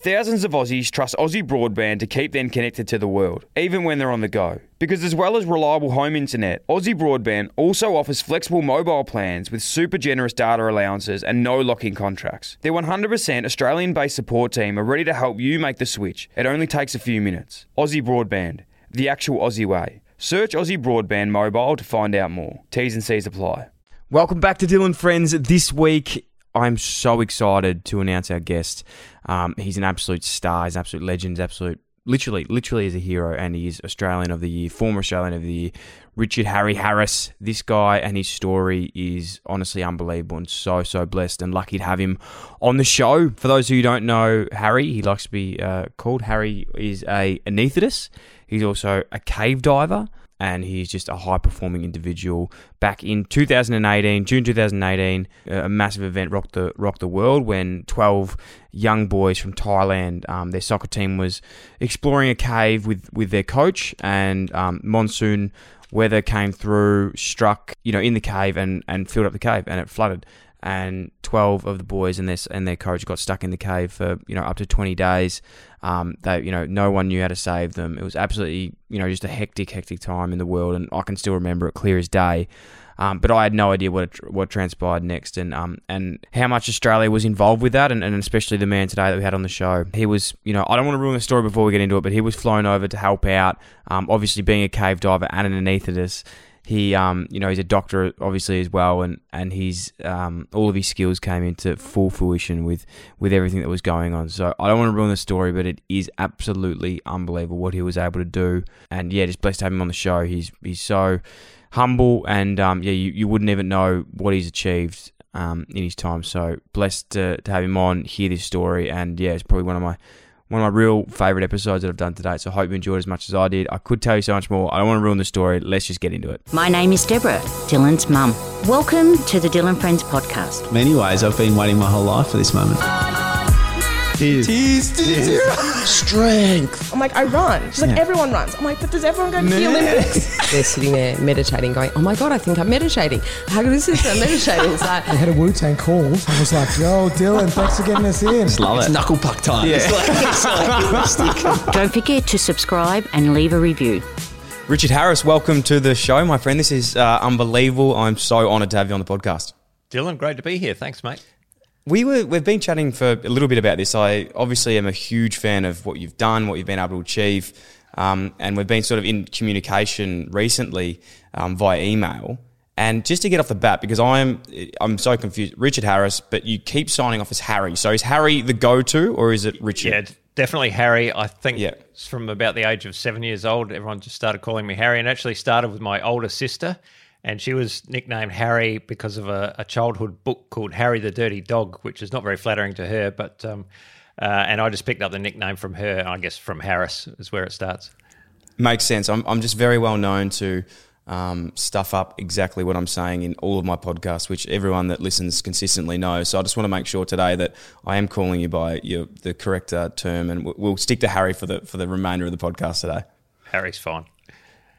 Thousands of Aussies trust Aussie Broadband to keep them connected to the world, even when they're on the go. Because as well as reliable home internet, Aussie Broadband also offers flexible mobile plans with super generous data allowances and no lock-in contracts. Their 100% Australian-based support team are ready to help you make the switch. It only takes a few minutes. Aussie Broadband, the actual Aussie way. Search Aussie Broadband mobile to find out more. T's and C's apply. Welcome back to Dylan Friends. This week, I'm so excited to announce our guest. Um, he's an absolute star. He's an absolute legend. He's Absolute, literally, literally is a hero, and he is Australian of the Year, former Australian of the Year. Richard Harry Harris. This guy and his story is honestly unbelievable, and so so blessed and lucky to have him on the show. For those who don't know Harry, he likes to be uh, called Harry. Is a anaesthetist. He's also a cave diver and he's just a high performing individual. Back in 2018, June 2018, a massive event rocked the rocked the world when 12 young boys from Thailand, um, their soccer team was exploring a cave with with their coach, and um, monsoon weather came through, struck you know in the cave and and filled up the cave, and it flooded and 12 of the boys and their and their coach got stuck in the cave for you know up to 20 days. Um, they you know no one knew how to save them. It was absolutely you know just a hectic hectic time in the world, and I can still remember it clear as day. Um, but I had no idea what what transpired next, and um, and how much Australia was involved with that, and, and especially the man today that we had on the show. He was, you know, I don't want to ruin the story before we get into it, but he was flown over to help out. Um, obviously, being a cave diver and an anaesthetist, he um you know he's a doctor obviously as well and and he's um all of his skills came into full fruition with with everything that was going on. So i don't want to ruin the story but it is absolutely unbelievable what he was able to do. And yeah just blessed to have him on the show. He's he's so humble and um yeah you, you wouldn't even know what he's achieved um in his time. So blessed to, to have him on hear this story and yeah it's probably one of my one of my real favourite episodes that I've done today. So I hope you enjoyed as much as I did. I could tell you so much more. I don't want to ruin the story. Let's just get into it. My name is Deborah, Dylan's mum. Welcome to the Dylan Friends podcast. In many ways, I've been waiting my whole life for this moment. Tears. Tears, tears. Strength. I'm like, I run. She's like, everyone runs. I'm like, but does everyone go to the Olympics? They're sitting there meditating, going, oh my God, I think I'm meditating. How good is this? I'm meditating. It's like, I had a Wu Tang call. I was like, yo, Dylan, thanks for getting us in. Love it. knuckle puck time. It's like, it's like Don't forget to subscribe and leave a review. Richard Harris, welcome to the show, my friend. This is uh, unbelievable. I'm so honoured to have you on the podcast. Dylan, great to be here. Thanks, mate. We were we've been chatting for a little bit about this. I obviously am a huge fan of what you've done, what you've been able to achieve, um, and we've been sort of in communication recently um, via email. And just to get off the bat, because I'm I'm so confused, Richard Harris, but you keep signing off as Harry. So is Harry the go-to, or is it Richard? Yeah, definitely Harry. I think Yeah. from about the age of seven years old, everyone just started calling me Harry, and actually started with my older sister. And she was nicknamed Harry because of a, a childhood book called Harry the Dirty Dog, which is not very flattering to her. But um, uh, and I just picked up the nickname from her. I guess from Harris is where it starts. Makes sense. I'm, I'm just very well known to um, stuff up exactly what I'm saying in all of my podcasts, which everyone that listens consistently knows. So I just want to make sure today that I am calling you by your, the correct uh, term, and we'll- we'll stick to Harry for the for the remainder of the podcast today. Harry's fine.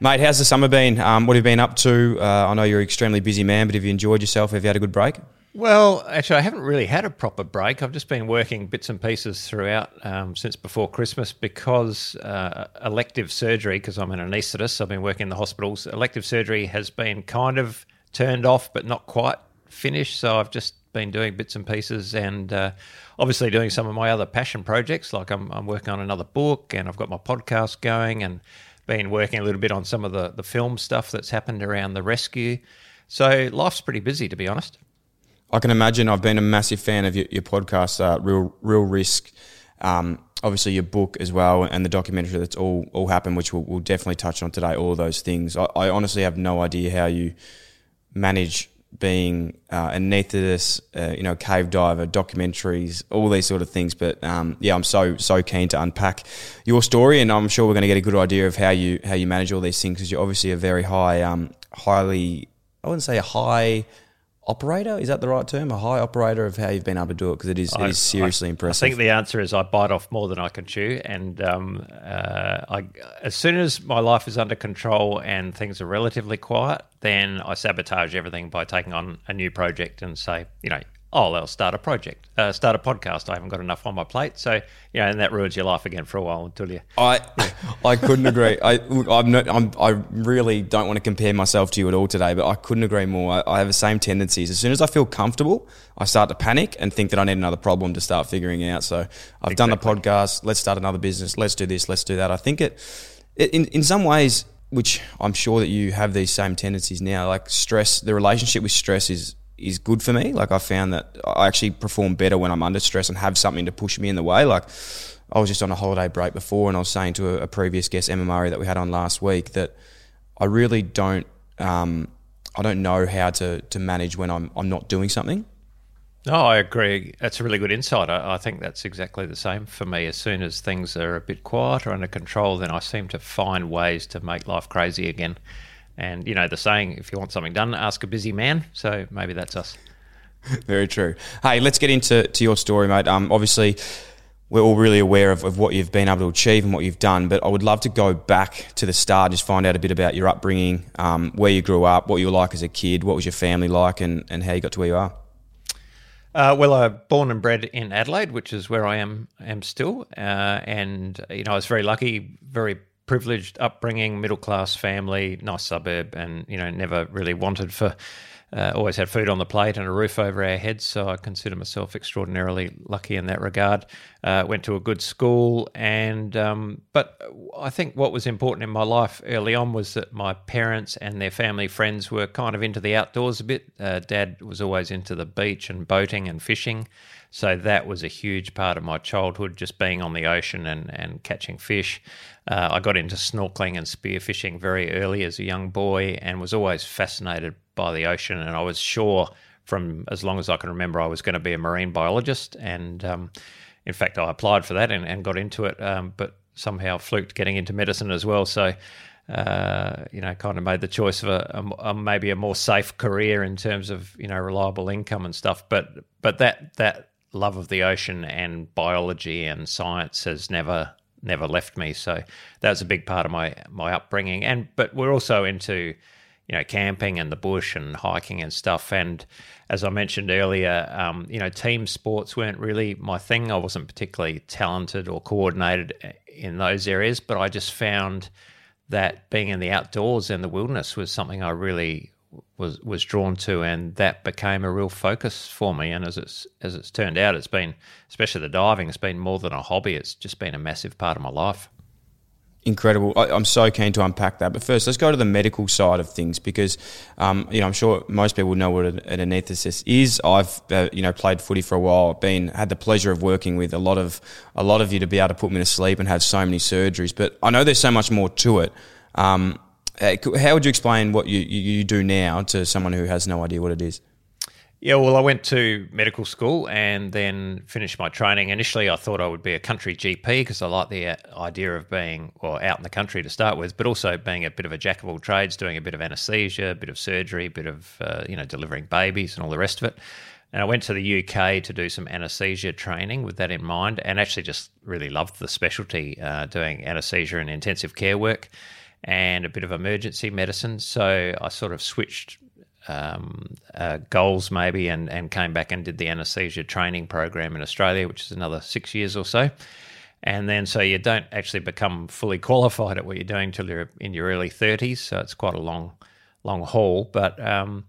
Mate, how's the summer been? Um, what have you been up to? Uh, I know you're an extremely busy man, but have you enjoyed yourself? Have you had a good break? Well, actually, I haven't really had a proper break. I've just been working bits and pieces throughout um, since before Christmas because uh, elective surgery, because I'm an anaesthetist, I've been working in the hospitals. Elective surgery has been kind of turned off, but not quite finished. So I've just been doing bits and pieces and uh, obviously doing some of my other passion projects. Like I'm, I'm working on another book and I've got my podcast going and been working a little bit on some of the, the film stuff that's happened around the rescue. So life's pretty busy, to be honest. I can imagine. I've been a massive fan of your, your podcast, uh, Real Real Risk. Um, obviously, your book as well, and the documentary that's all all happened, which we'll, we'll definitely touch on today. All those things. I, I honestly have no idea how you manage being uh, an anaesthetist, uh, you know, cave diver, documentaries, all these sort of things. But um, yeah, I'm so so keen to unpack your story, and I'm sure we're going to get a good idea of how you how you manage all these things because you're obviously a very high um, highly, I wouldn't say a high operator. Is that the right term? A high operator of how you've been able to do it because it is it is seriously I, impressive. I think the answer is I bite off more than I can chew, and um, uh, I, as soon as my life is under control and things are relatively quiet, then I sabotage everything by taking on a new project and say, you know, oh, I'll start a project, uh, start a podcast. I haven't got enough on my plate, so yeah, and that ruins your life again for a while until you. I I couldn't agree. I I'm not, I'm, I really don't want to compare myself to you at all today, but I couldn't agree more. I, I have the same tendencies. As soon as I feel comfortable, I start to panic and think that I need another problem to start figuring out. So I've done the podcast. Let's start another business. Let's do this. Let's do that. I think it, it in in some ways. Which I'm sure that you have these same tendencies now. Like stress, the relationship with stress is is good for me. Like I found that I actually perform better when I'm under stress and have something to push me in the way. Like I was just on a holiday break before, and I was saying to a, a previous guest, Emma Murray, that we had on last week, that I really don't, um, I don't know how to to manage when I'm I'm not doing something. No, I agree. That's a really good insight. I, I, think that's exactly the same for me. As soon as things are a bit quieter under control, then I seem to find ways to make life crazy again. And you know the saying, if you want something done, ask a busy man. So maybe that's us. Very true. Hey, let's get into to your story, mate. Um, obviously, we're all really aware of, of what you've been able to achieve and what you've done, but I would love to go back to the start, just find out a bit about your upbringing, um, where you grew up, what you were like as a kid, what was your family like, and, and how you got to where you are. Uh, well, I'm born and bred in Adelaide, which is where I am am still, uh, and you know I was very lucky, very privileged upbringing, middle class family, nice suburb, and you know never really wanted for. Uh, always had food on the plate and a roof over our heads, so I consider myself extraordinarily lucky in that regard. Uh, went to a good school, and um, but I think what was important in my life early on was that my parents and their family friends were kind of into the outdoors a bit. Uh, Dad was always into the beach and boating and fishing, so that was a huge part of my childhood, just being on the ocean and, and catching fish. Uh, I got into snorkeling and spearfishing very early as a young boy and was always fascinated by the ocean. And I was sure from as long as I can remember I was going to be a marine biologist. And um, in fact, I applied for that and, and got into it, um, but somehow fluked getting into medicine as well. So uh, you know, kind of made the choice of a, a, a, maybe a more safe career in terms of you know reliable income and stuff. But but that that love of the ocean and biology and science has never never left me. So that was a big part of my my upbringing. And but we're also into you know camping and the bush and hiking and stuff. And as I mentioned earlier, um, you know team sports weren't really my thing. I wasn't particularly talented or coordinated in those areas, but I just found that being in the outdoors and the wilderness was something I really was was drawn to, and that became a real focus for me. And as it's as it's turned out, it's been, especially the diving, it's been more than a hobby. It's just been a massive part of my life. Incredible. I, am so keen to unpack that. But first, let's go to the medical side of things because, um, you know, I'm sure most people know what an, an anaesthetist is. I've, uh, you know, played footy for a while. Been had the pleasure of working with a lot of a lot of you to be able to put me to sleep and have so many surgeries. But I know there's so much more to it. Um, uh, how would you explain what you, you do now to someone who has no idea what it is? Yeah, well, I went to medical school and then finished my training. Initially, I thought I would be a country GP because I like the uh, idea of being, well, out in the country to start with, but also being a bit of a jack of all trades, doing a bit of anaesthesia, a bit of surgery, a bit of, uh, you know, delivering babies and all the rest of it. And I went to the UK to do some anaesthesia training with that in mind and actually just really loved the specialty, uh, doing anaesthesia and intensive care work and a bit of emergency medicine. So I sort of switched um, uh, goals maybe and, and came back and did the anaesthesia training program in Australia, which is another six years or so. And then so you don't actually become fully qualified at what you're doing till you're in your early 30s. So it's quite a long, long haul. But um,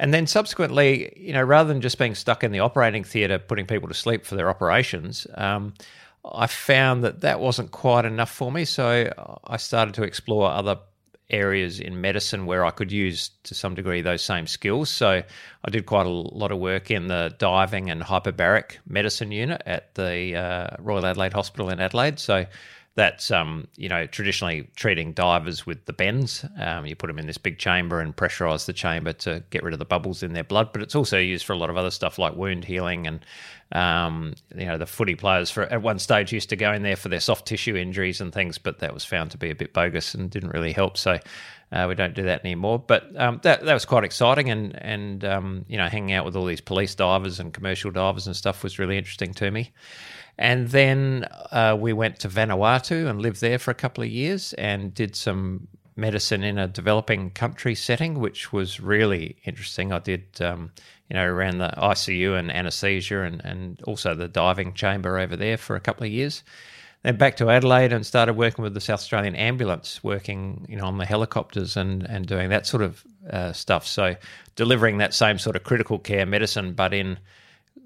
and then subsequently, you know, rather than just being stuck in the operating theatre, putting people to sleep for their operations, um, I found that that wasn't quite enough for me. So I started to explore other areas in medicine where I could use to some degree those same skills. So I did quite a lot of work in the diving and hyperbaric medicine unit at the uh, Royal Adelaide Hospital in Adelaide. So that's um, you know traditionally treating divers with the bends. Um, you put them in this big chamber and pressurize the chamber to get rid of the bubbles in their blood. But it's also used for a lot of other stuff like wound healing and um, you know the footy players for at one stage used to go in there for their soft tissue injuries and things, but that was found to be a bit bogus and didn't really help. So Uh, we don't do that anymore, but um, that that was quite exciting, and and um, you know, hanging out with all these police divers and commercial divers and stuff was really interesting to me. And then uh, we went to Vanuatu and lived there for a couple of years and did some medicine in a developing country setting, which was really interesting. I did, um, you know, around the ICU and anaesthesia and, and also the diving chamber over there for a couple of years. Then back to Adelaide and started working with the South Australian Ambulance, working, you know, on the helicopters and, and doing that sort of uh, stuff. So delivering that same sort of critical care medicine, but in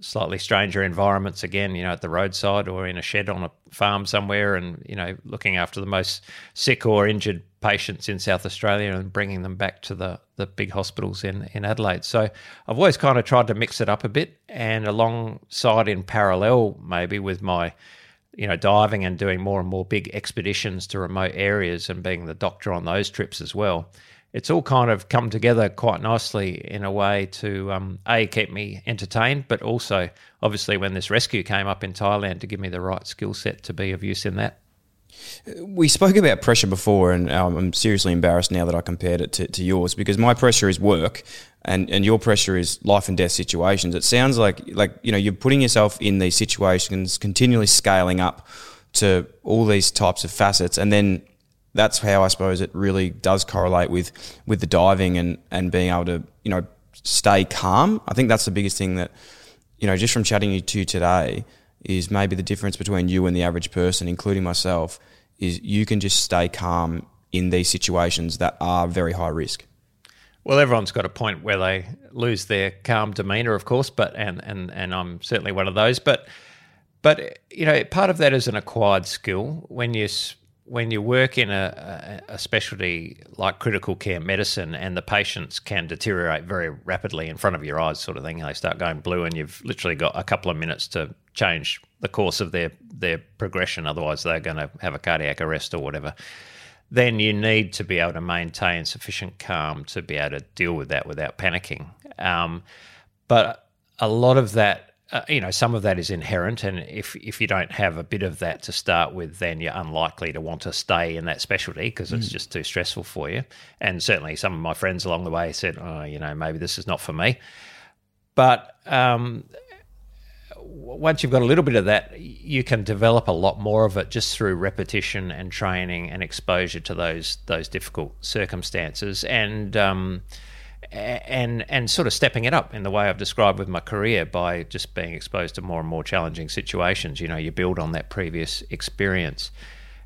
slightly stranger environments again, you know, at the roadside or in a shed on a farm somewhere and, you know, looking after the most sick or injured patients in South Australia and bringing them back to the, the big hospitals in, in Adelaide. So I've always kind of tried to mix it up a bit and alongside in parallel maybe with my you know diving and doing more and more big expeditions to remote areas and being the doctor on those trips as well it's all kind of come together quite nicely in a way to um, a keep me entertained, but also obviously when this rescue came up in Thailand to give me the right skill set to be of use in that. We spoke about pressure before, and um, I'm seriously embarrassed now that I compared it to, to yours because my pressure is work, and, and your pressure is life and death situations. It sounds like like you know you're putting yourself in these situations, continually scaling up to all these types of facets, and then that's how I suppose it really does correlate with with the diving and and being able to you know stay calm. I think that's the biggest thing that you know just from chatting to you today is maybe the difference between you and the average person, including myself, is you can just stay calm in these situations that are very high risk. Well, everyone's got a point where they lose their calm demeanor, of course, but and and and I'm certainly one of those. But but you know, part of that is an acquired skill. When you when you work in a, a, specialty like critical care medicine and the patients can deteriorate very rapidly in front of your eyes, sort of thing, they start going blue, and you've literally got a couple of minutes to change the course of their their progression. Otherwise, they're going to have a cardiac arrest or whatever. Then you need to be able to maintain sufficient calm to be able to deal with that without panicking. Um, but a lot of that uh, you know, some of that is inherent, and if if you don't have a bit of that to start with, then you're unlikely to want to stay in that specialty because mm. it's just too stressful for you. And certainly, some of my friends along the way said, "Oh, you know, maybe this is not for me." But um, once you've got a little bit of that, you can develop a lot more of it just through repetition and training and exposure to those those difficult circumstances. And um, and and sort of stepping it up in the way I've described with my career by just being exposed to more and more challenging situations. You know, you build on that previous experience.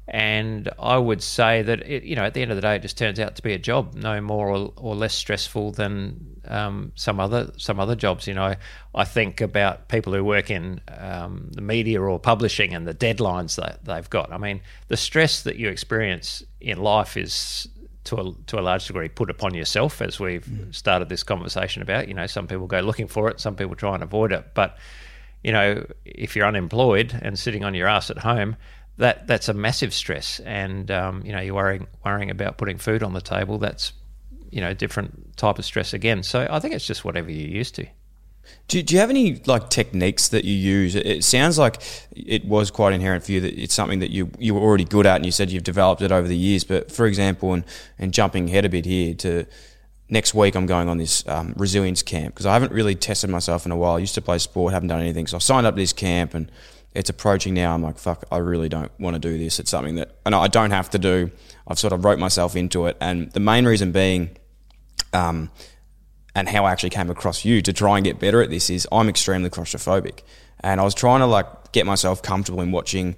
And I would say that it, you know, at the end of the day, it just turns out to be a job, no more or, or less stressful than um, some other some other jobs. You know, I think about people who work in um, the media or publishing and the deadlines that they've got. I mean, the stress that you experience in life is to a, to a large degree put upon yourself, as we've mm. started this conversation about. You know, some people go looking for it, some people try and avoid it. But, you know, if you're unemployed and sitting on your ass at home, that that's a massive stress. And, um, you know, you're worrying, worrying about putting food on the table. That's, you know, different type of stress again. So I think it's just whatever you're used to. Do, do you have any like techniques that you use? It sounds like it was quite inherent for you that it's something that you you were already good at, and you said you've developed it over the years. But for example, and and jumping ahead a bit here to next week, I'm going on this um, resilience camp because I haven't really tested myself in a while. I used to play sport, haven't done anything, so I signed up to this camp and it's approaching now. I'm like, fuck, I really don't want to do this. It's something that, and I don't have to do. I've sort of wrote myself into it, and the main reason being. Um, and how I actually came across you to try and get better at this is I'm extremely claustrophobic. And I was trying to like get myself comfortable in watching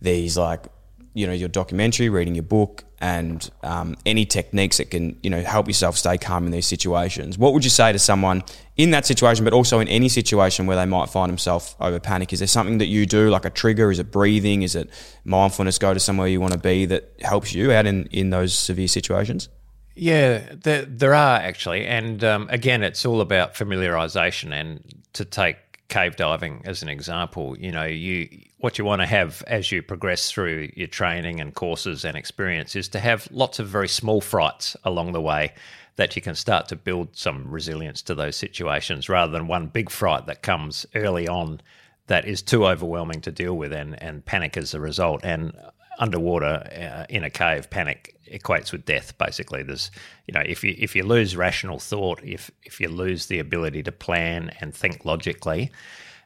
these like, you know, your documentary, reading your book, and um, any techniques that can, you know, help yourself stay calm in these situations. What would you say to someone in that situation, but also in any situation where they might find themselves over panic? Is there something that you do, like a trigger? Is it breathing? Is it mindfulness? Go to somewhere you want to be that helps you out in, in those severe situations? Yeah, there, there are actually. And um, again, it's all about familiarization. And to take cave diving as an example, you know, you what you want to have as you progress through your training and courses and experience is to have lots of very small frights along the way that you can start to build some resilience to those situations rather than one big fright that comes early on that is too overwhelming to deal with and, and panic as a result. And underwater uh, in a cave, panic equates with death. Basically, there's you know if you if you lose rational thought, if if you lose the ability to plan and think logically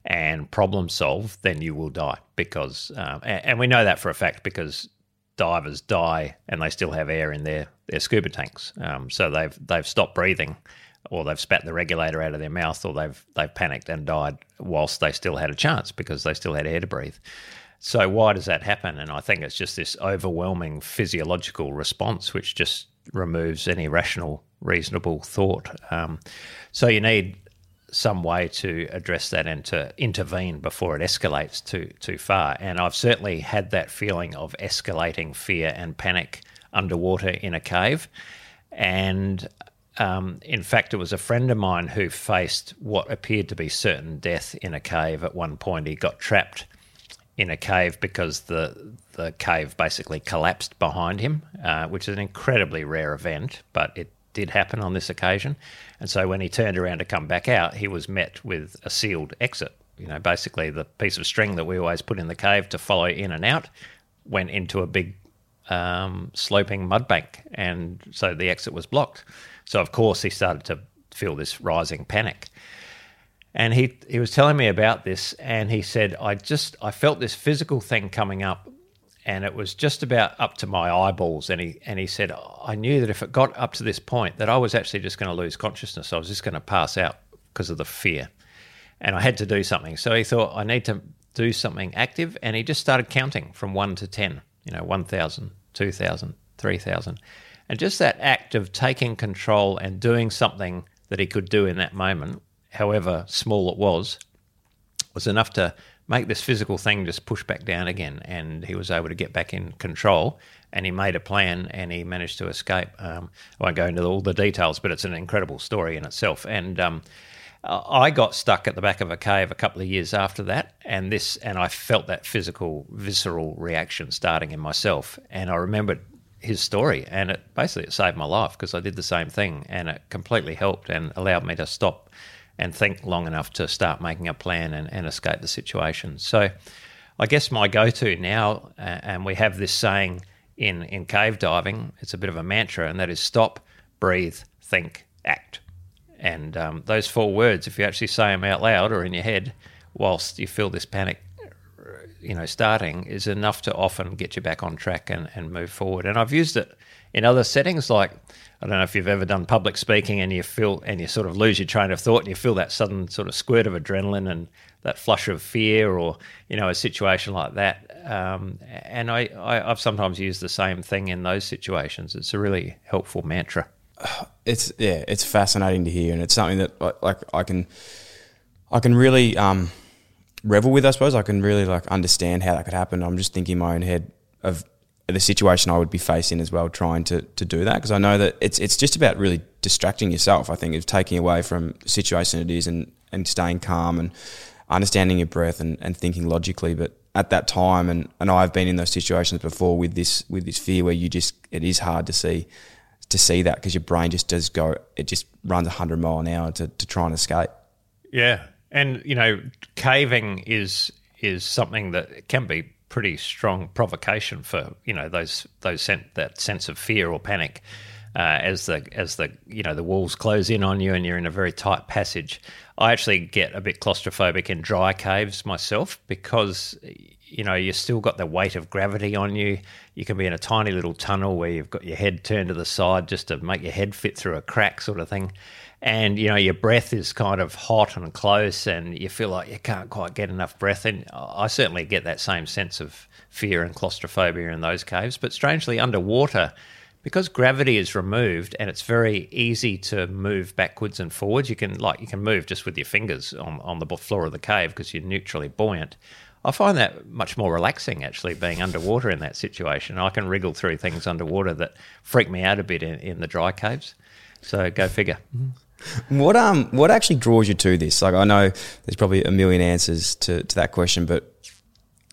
and problem solve, then you will die because um, and, and we know that for a fact because divers die and they still have air in their their scuba tanks. Um, so they've they've stopped breathing, or they've spat the regulator out of their mouth, or they've they've panicked and died whilst they still had a chance because they still had air to breathe. So why does that happen? And I think it's just this overwhelming physiological response, which just removes any rational, reasonable thought. Um, so you need some way to address that and to intervene before it escalates too too far. And I've certainly had that feeling of escalating fear and panic underwater in a cave. And um, in fact, it was a friend of mine who faced what appeared to be certain death in a cave. At one point, he got trapped in a cave because the the cave basically collapsed behind him, uh, which is an incredibly rare event, but it did happen on this occasion. And so when he turned around to come back out, he was met with a sealed exit. You know, basically the piece of string that we always put in the cave to follow in and out went into a big um, sloping mud bank, and so the exit was blocked. So of course he started to feel this rising panic. And he he was telling me about this, and he said, "I just I felt this physical thing coming up and it was just about up to my eyeballs. And he and he said, I knew that if it got up to this point, that I was actually just going to lose consciousness. I was just going to pass out because of the fear, and I had to do something. So he thought, I need to do something active, and he just started counting from one to ten. You know, 1,000, 2,000, 3,000. And just that act of taking control and doing something that he could do in that moment, however small it was, was enough to make this physical thing just push back down again. And he was able to get back in control and he made a plan and he managed to escape. Um, I won't go into all the details, but it's an incredible story in itself. And um, I got stuck at the back of a cave a couple of years after that, and this, and I felt that physical, visceral reaction starting in myself. And I remembered his story, and it basically it saved my life because I did the same thing, and it completely helped and allowed me to stop and think long enough to start making a plan and, and escape the situation. So, I guess my go-to now, uh, and we have this saying in in cave diving, it's a bit of a mantra, and that is stop, breathe, think, act. And um, those four words, if you actually say them out loud or in your head, whilst you feel this panic, you know, starting, is enough to often get you back on track and, and move forward. And I've used it in other settings like I don't know if you've ever done public speaking and you feel and you sort of lose your train of thought and you feel that sudden sort of squirt of adrenaline and that flush of fear or you know a situation like that. Um, and I, I have sometimes used the same thing in those situations. It's a really helpful mantra. It's yeah, it's fascinating to hear, and it's something that like I can I can really um, revel with. I suppose I can really like understand how that could happen. I'm just thinking in my own head of the situation I would be facing as well, trying to, to do that because I know that it's it's just about really distracting yourself. I think of taking away from situation it is and, and staying calm and understanding your breath and, and thinking logically. But at that time, and, and I've been in those situations before with this with this fear where you just it is hard to see to see that because your brain just does go it just runs hundred mile an hour to, to try and escape. Yeah, and you know, caving is is something that can be pretty strong provocation for you know those those sen- that sense of fear or panic uh, as the as the you know the walls close in on you and you're in a very tight passage. I actually get a bit claustrophobic in dry caves myself because you know you've still got the weight of gravity on you. You can be in a tiny little tunnel where you've got your head turned to the side just to make your head fit through a crack, sort of thing. And you know your breath is kind of hot and close and you feel like you can't quite get enough breath. In i certainly get that same sense of fear and claustrophobia in those caves. But strangely underwater because gravity is removed and it's very easy to move backwards and forwards you can like you can move just with your fingers on, on the floor of the cave because you're neutrally buoyant I find that much more relaxing actually being underwater in that situation. I can wriggle through things underwater that freak me out a bit in, in the dry caves. So go figure. Mm-hmm. What um what actually draws you to this? Like I know there's probably a million answers to, to that question, but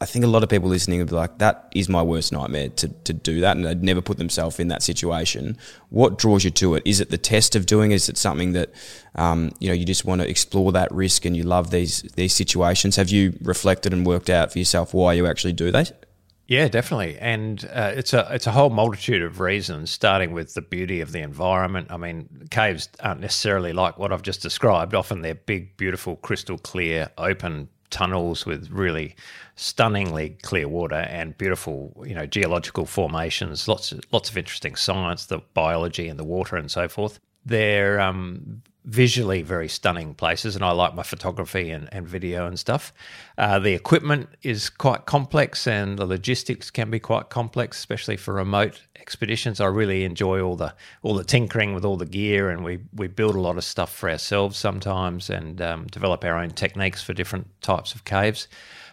I think a lot of people listening would be like, that is my worst nightmare to, to do that, and they'd never put themselves in that situation. What draws you to it? Is it the test of doing? It? Is it something that um, you know you just want to explore that risk and you love these these situations? Have you reflected and worked out for yourself why you actually do that? Yeah, definitely, and uh, it's a it's a whole multitude of reasons, starting with the beauty of the environment. I mean, caves aren't necessarily like what I've just described. Often they're big, beautiful, crystal clear, open tunnels with really stunningly clear water and beautiful, you know, geological formations. Lots of, lots of interesting science, the biology and the water and so forth. They're um, visually very stunning places, and I like my photography and, and video and stuff. Uh, the equipment is quite complex, and the logistics can be quite complex, especially for remote expeditions. I really enjoy all the all the tinkering with all the gear, and we we build a lot of stuff for ourselves sometimes, and um, develop our own techniques for different types of caves.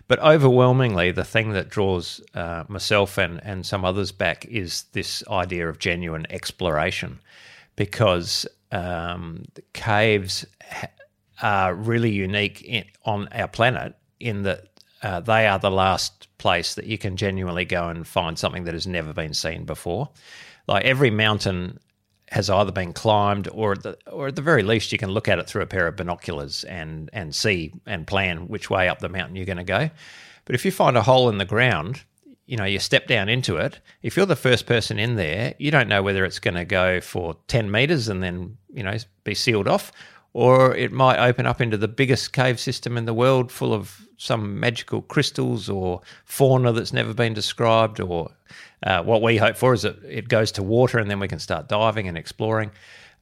But overwhelmingly, the thing that draws uh, myself and, and some others back is this idea of genuine exploration because um, caves are really unique in, on our planet in that uh, they are the last place that you can genuinely go and find something that has never been seen before. Like every mountain has either been climbed or at the, or at the very least you can look at it through a pair of binoculars and and see and plan which way up the mountain you're going to go. But if you find a hole in the ground, you know, you step down into it. If you're the first person in there, you don't know whether it's going to go for 10 meters and then, you know, be sealed off, or it might open up into the biggest cave system in the world full of some magical crystals or fauna that's never been described. Or uh, what we hope for is that it goes to water and then we can start diving and exploring.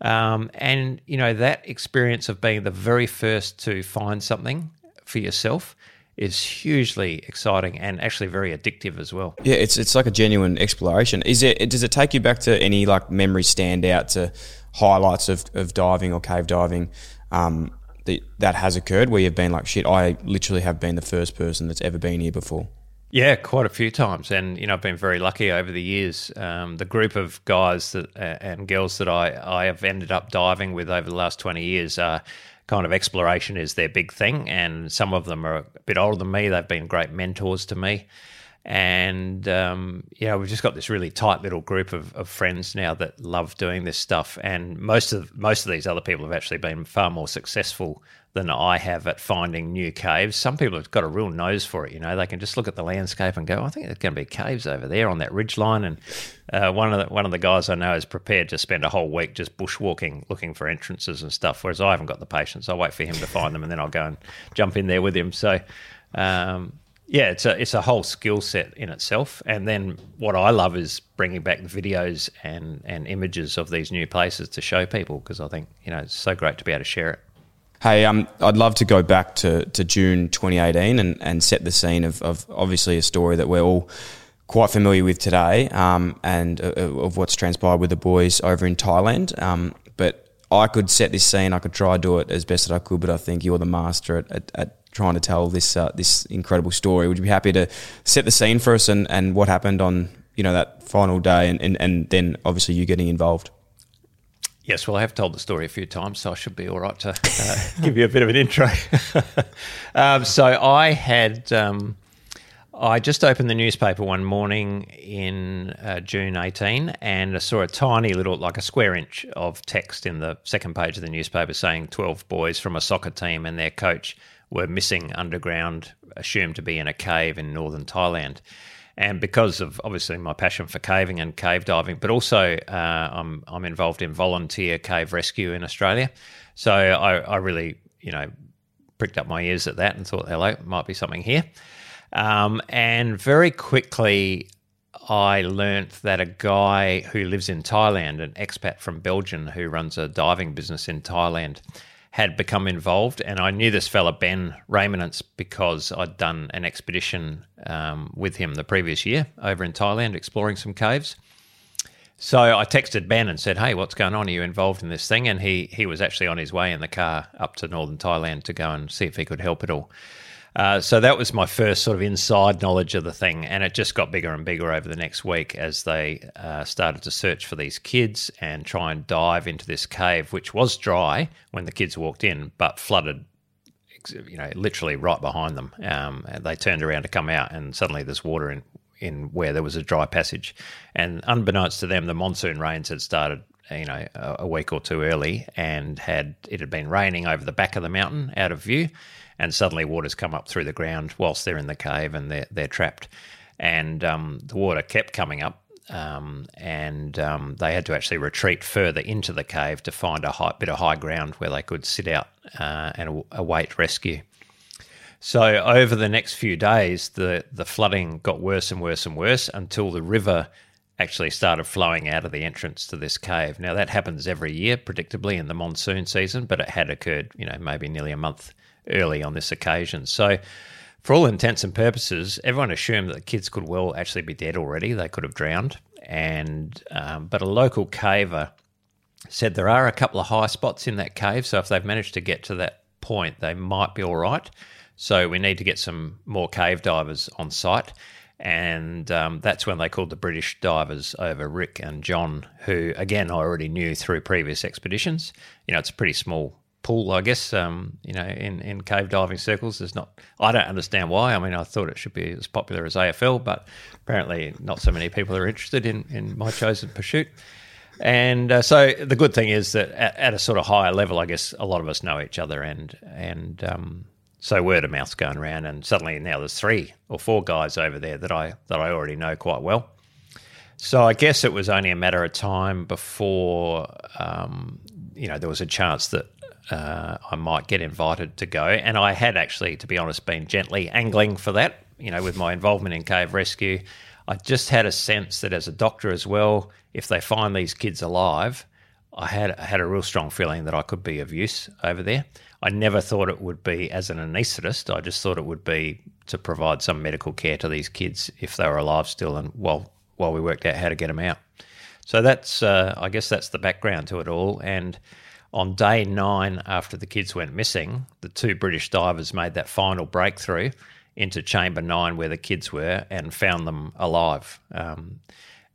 Um, and, you know, that experience of being the very first to find something for yourself is hugely exciting and actually very addictive as well. Yeah, it's it's like a genuine exploration. Is it? Does it take you back to any like memory stand out to highlights of, of diving or cave diving um, that that has occurred where you've been like, shit, I literally have been the first person that's ever been here before. Yeah, quite a few times, and you know I've been very lucky over the years. Um, the group of guys that uh, and girls that I I have ended up diving with over the last twenty years are kind of exploration is their big thing, and some of them are a bit older than me. They've been great mentors to me, and um, yeah, we've just got this really tight little group of, of friends now that love doing this stuff. And most of most of these other people have actually been far more successful than I have at finding new caves. Some people have got a real nose for it. You know, they can just look at the landscape and go, "I think there's going to be caves over there on that ridge line." And uh, one of the one of the guys I know is prepared to spend a whole week just bushwalking, looking for entrances and stuff. Whereas I haven't got the patience. I wait for him to find them, and then I'll go and jump in there with him. So. Um, yeah, it's a it's a whole skill set in itself. And then what I love is bringing back the videos and and images of these new places to show people because I think you know it's so great to be able to share it. Hey, um, I'd love to go back to, to June 2018 and, and set the scene of, of obviously a story that we're all quite familiar with today um, and uh, of what's transpired with the boys over in Thailand. Um, but I could set this scene, I could try to do it as best that I could, but I think you're the master at, at, at trying to tell this uh, this incredible story. Would you be happy to set the scene for us and, and what happened on you know that final day and, and, and then obviously you getting involved? Yes, well, I have told the story a few times, so I should be all right to uh, give you a bit of an intro. um, so I had, um, I just opened the newspaper one morning in uh, June 18 and I saw a tiny little, like a square inch of text in the second page of the newspaper saying 12 boys from a soccer team and their coach were missing underground, assumed to be in a cave in northern Thailand. And because of obviously my passion for caving and cave diving, but also uh, I'm I'm involved in volunteer cave rescue in Australia, so I, I really you know pricked up my ears at that and thought, hello, might be something here, um, and very quickly I learnt that a guy who lives in Thailand, an expat from Belgium who runs a diving business in Thailand, had become involved. And I knew this fella, Ben Reymenants, because I'd done an expedition um, with him the previous year over in Thailand exploring some caves. So I texted Ben and said, "Hey, what's going on? Are you involved in this thing?" And he he was actually on his way in the car up to northern Thailand to go and see if he could help at all. Uh, so that was my first sort of inside knowledge of the thing, and it just got bigger and bigger over the next week as they uh, started to search for these kids and try and dive into this cave, which was dry when the kids walked in, but flooded, you know, literally right behind them. Um, they turned around to come out, and suddenly there's water in in where there was a dry passage, and unbeknownst to them, the monsoon rains had started you know a, week or two early and had it had been raining over the back of the mountain out of view and suddenly water's come up through the ground whilst they're in the cave and they're, they're trapped. and um, the water kept coming up. Um, and um, they had to actually retreat further into the cave to find a high, bit of high ground where they could sit out uh, and await rescue. So over the next few days, the the flooding got worse and worse and worse until the river actually started flowing out of the entrance to this cave. Now that happens every year, predictably in the monsoon season, but it had occurred, you know, maybe nearly a month early on this occasion. So for all intents and purposes, everyone assumed that the kids could well actually be dead already. They could have drowned, and um, but a local caver said there are a couple of high spots in that cave. So if they've managed to get to that point, they might be all right. So we need to get some more cave divers on site. And um, that's when they called the British divers over Rick and John, who, again, I already knew through previous expeditions. You know, it's a pretty small pool, I guess. Um, you know, in, in cave diving circles, there's not. I don't understand why. I mean, I thought it should be as popular as AFL, but apparently not so many people are interested in in my chosen pursuit. And uh, so the good thing is that at, at, a sort of higher level, I guess a lot of us know each other, and and um, so word of mouth's going around. And suddenly now there's three or four guys over there that I that I already know quite well. So I guess it was only a matter of time before um, you know there was a chance that uh, I might get invited to go. And I had actually, to be honest, been gently angling for that, you know, with my involvement in cave rescue. I just had a sense that as a doctor as well, if they find these kids alive, I had had a real strong feeling that I could be of use over there. I never thought it would be as an anaesthetist. I just thought it would be to provide some medical care to these kids if they were alive still, and while while we worked out how to get them out. So that's, uh, I guess, that's the background to it all. And on day nine, after the kids went missing, the two British divers made that final breakthrough into chamber nine where the kids were and found them alive. Um,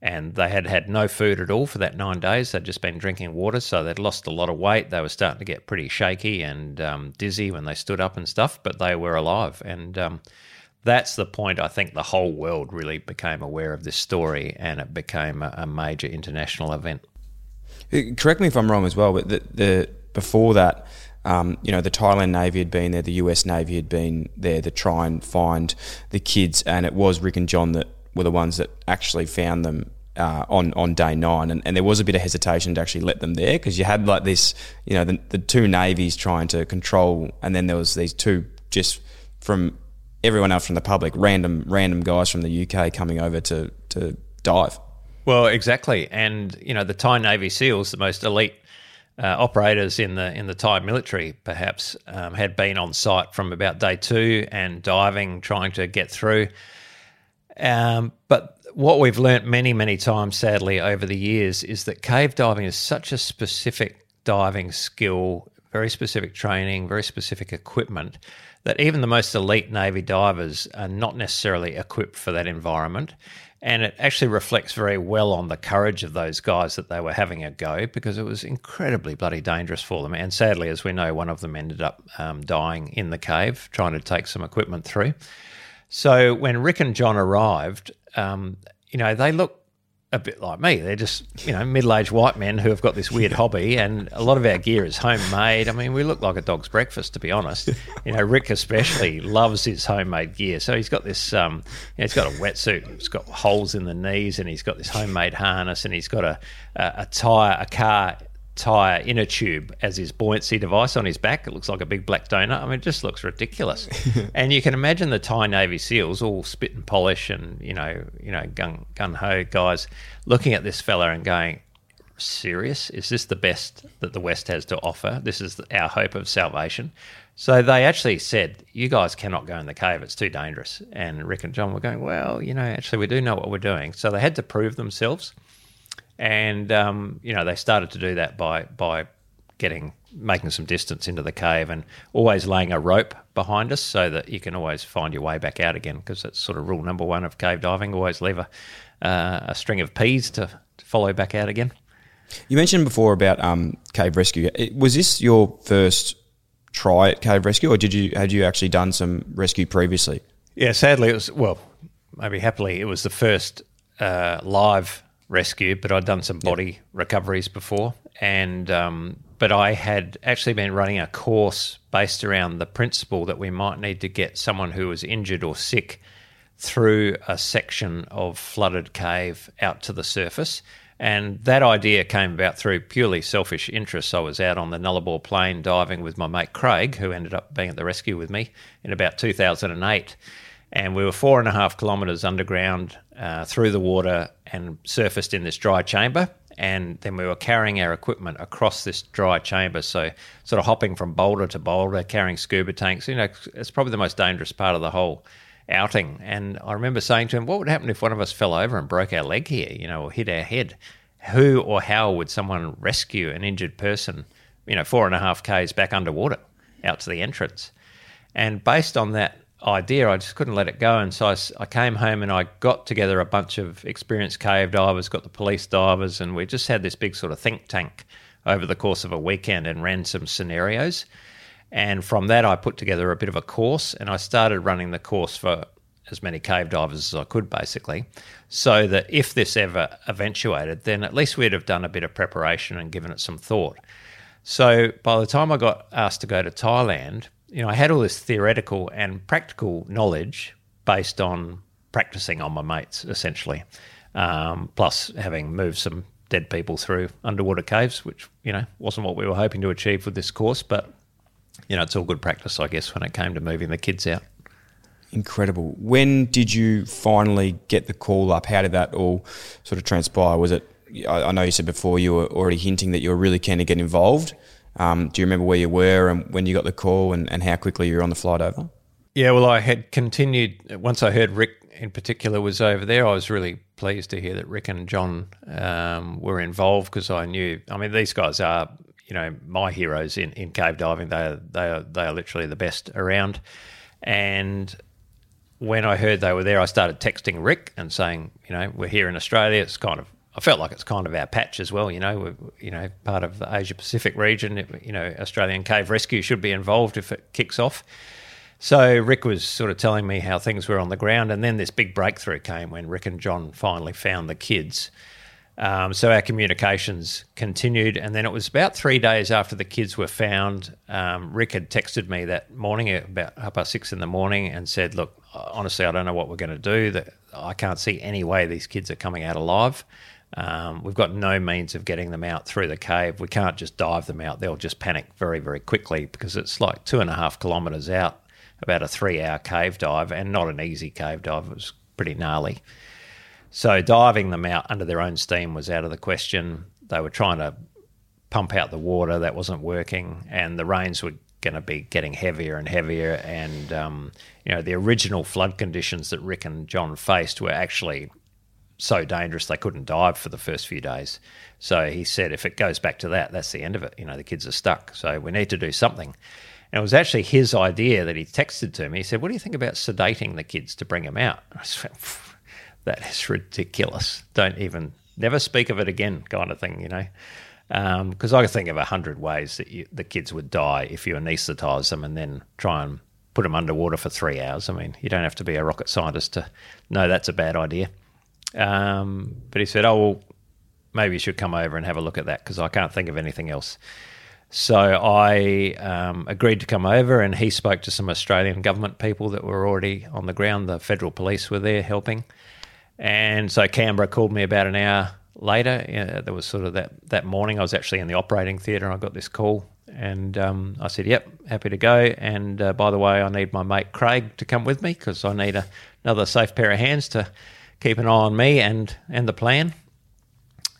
and they had had no food at all for that nine days. They'd just been drinking water, so they'd lost a lot of weight. They were starting to get pretty shaky and um, dizzy when they stood up and stuff, but they were alive. And um, that's the point I think the whole world really became aware of this story and it became a, a major international event. Uh, correct me if I'm wrong as well, but the, the before that, um, you know, the Thailand Navy had been there, the US Navy had been there to try and find the kids, and it was Rick and John that were the ones that actually found them uh, on on day nine, and, and there was a bit of hesitation to actually let them there because you had like this, you know, the, the two navies trying to control, and then there was these two just from everyone else from the public, random random guys from the UK coming over to to dive. Well, exactly, and you know the Thai Navy SEALs, the most elite uh, operators in the in the Thai military, perhaps um, had been on site from about day two and diving, trying to get through. Um, but what we've learnt many, many times, sadly, over the years, is that cave diving is such a specific diving skill, very specific training, very specific equipment, that even the most elite Navy divers are not necessarily equipped for that environment. And it actually reflects very well on the courage of those guys that they were having a go because it was incredibly bloody dangerous for them. And sadly, as we know, one of them ended up um, dying in the cave trying to take some equipment through. So when Rick and John arrived, um, you know, they look a bit like me. They're just, you know, middle aged white men who have got this weird hobby, and a lot of our gear is homemade. I mean, we look like a dog's breakfast, to be honest. You know, Rick especially loves his homemade gear. So he's got this, um, you know, he's got a wetsuit, it's got holes in the knees, and he's got this homemade harness, and he's got a, a, a tire, a car tire inner tube as his buoyancy device on his back. It looks like a big black donut. I mean, it just looks ridiculous. and you can imagine the Thai Navy SEALs, all spit and polish, and you know, you know, gun gun ho guys, looking at this fella and going, "Serious? Is this the best that the West has to offer? This is our hope of salvation." So they actually said, "You guys cannot go in the cave; it's too dangerous." And Rick and John were going, "Well, you know, actually, we do know what we're doing." So they had to prove themselves and um, you know they started to do that by by getting making some distance into the cave and always laying a rope behind us so that you can always find your way back out again because that's sort of rule number one of cave diving always leave a, uh, a string of peas to, to, follow back out again. You mentioned before about um, cave rescue. Was this your first try at cave rescue or did you had you actually done some rescue previously? Yeah sadly it was well maybe happily it was the first uh, live rescue, but I'd done some body yep. recoveries before, and um, but I had actually been running a course based around the principle that we might need to get someone who was injured or sick through a section of flooded cave out to the surface. And that idea came about through purely selfish interests. I was out on the Nullarbor Plain diving with my mate Craig, who ended up being at the rescue with me in about 2008. And we were four and a half kilometres underground uh, through the water and surfaced in this dry chamber. And then we were carrying our equipment across this dry chamber. So, sort of hopping from boulder to boulder, carrying scuba tanks. You know, it's probably the most dangerous part of the whole outing. And I remember saying to him, What would happen if one of us fell over and broke our leg here, you know, or hit our head? Who or how would someone rescue an injured person, you know, four and a half Ks back underwater out to the entrance? And based on that idea, I just couldn't let it go. And so I, I, came home and I got together a bunch of experienced cave divers, got the police divers, and we just had this big sort of think tank over the course of a weekend and ran some scenarios. And from that, I put together a bit of a course and I started running the course for as many cave divers as I could, basically, so that if this ever eventuated, then at least we'd have done a bit of preparation and given it some thought. So by the time I got asked to go to Thailand, you know, I had all this theoretical and practical knowledge based on practicing on my mates, essentially, um, plus having moved some dead people through underwater caves, which you know wasn't what we were hoping to achieve with this course, but you know, it's all good practice, I guess, when it came to moving the kids out. Incredible. When did you finally get the call up? How did that all sort of transpire? Was it? I know you said before you were already hinting that you were really keen to get involved. Um, do you remember where you were and when you got the call and, and how quickly you were on the flight over? Yeah, well, I had continued once I heard Rick in particular was over there. I was really pleased to hear that Rick and John um, were involved because I knew. I mean, these guys are you know my heroes in, in cave diving. They are they are they are literally the best around. And when I heard they were there, I started texting Rick and saying, you know, we're here in Australia. It's kind of I felt like it's kind of our patch as well. You know, we're, you know, part of the Asia Pacific region. You know, Australian Cave Rescue should be involved if it kicks off. So Rick was sort of telling me how things were on the ground, and then this big breakthrough came when Rick and John finally found the kids. Um, so our communications continued, and then it was about three days after the kids were found. Um, Rick had texted me that morning about half past six in the morning and said, "Look, honestly, I don't know what we're going to do. That I can't see any way these kids are coming out alive. Um, we've got no means of getting them out through the cave. We can't just dive them out. They'll just panic very, very quickly because it's like two and a half kilometres out, about a three-hour cave dive, and not an easy cave dive. It was pretty gnarly." So diving them out under their own steam was out of the question. They were trying to pump out the water, that wasn't working, and the rains were going to be getting heavier and heavier. And um, you know, the original flood conditions that Rick and John faced were actually so dangerous they couldn't dive for the first few days. So he said, if it goes back to that, that's the end of it. You know, the kids are stuck. So we need to do something. And it was actually his idea that he texted to me. He said, "What do you think about sedating the kids to bring them out?" I went, that is ridiculous. Don't even, never speak of it again, kind of thing, you know. Because um, I could think of a hundred ways that you, the kids would die if you anaesthetise them and then try and put them underwater for three hours. I mean, you don't have to be a rocket scientist to know that's a bad idea. Um, but he said, "Oh well, maybe you should come over and have a look at that because I can't think of anything else." So I um, agreed to come over, and he spoke to some Australian government people that were already on the ground. The federal police were there helping, and so Canberra called me about an hour later. Uh, there was sort of that, that morning. I was actually in the operating theatre and I got this call. And um, I said, yep, happy to go. And uh, by the way, I need my mate Craig to come with me because I need a, another safe pair of hands to keep an eye on me and, and the plan.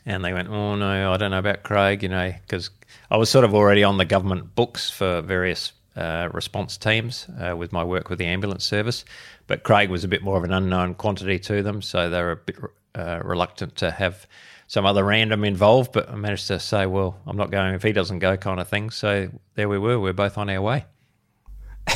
And they went, oh, no, I don't know about Craig, you know, because I was sort of already on the government books for various uh, response teams uh, with my work with the ambulance service. But Craig was a bit more of an unknown quantity to them, so they were a bit uh, reluctant to have some other random involved. But I managed to say, well, I'm not going if he doesn't go, kind of thing. So there we were. We we're both on our way.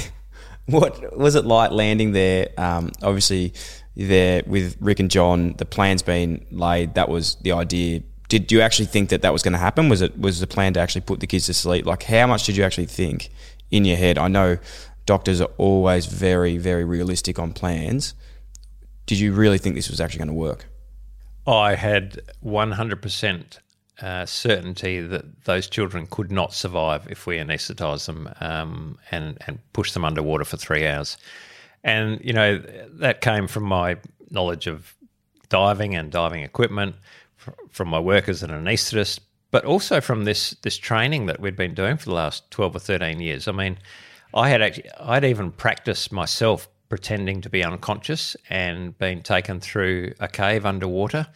what was it like landing there? Um, obviously, there with Rick and John, the plan's been laid. That was the idea. Did you actually think that that was going to happen? Was it was the plan to actually put the kids to sleep? Like, how much did you actually think in your head? I know doctors are always very, very realistic on plans. Did you really think this was actually going to work? I had 100% uh, certainty that those children could not survive if we anaesthetised them um, and, and push them underwater for three hours. And, you know, that came from my knowledge of diving and diving equipment, from my work as an anaesthetist, but also from this this training that we'd been doing for the last 12 or 13 years. I mean, I had actually, I'd even practiced myself pretending to be unconscious and being taken through a cave underwater.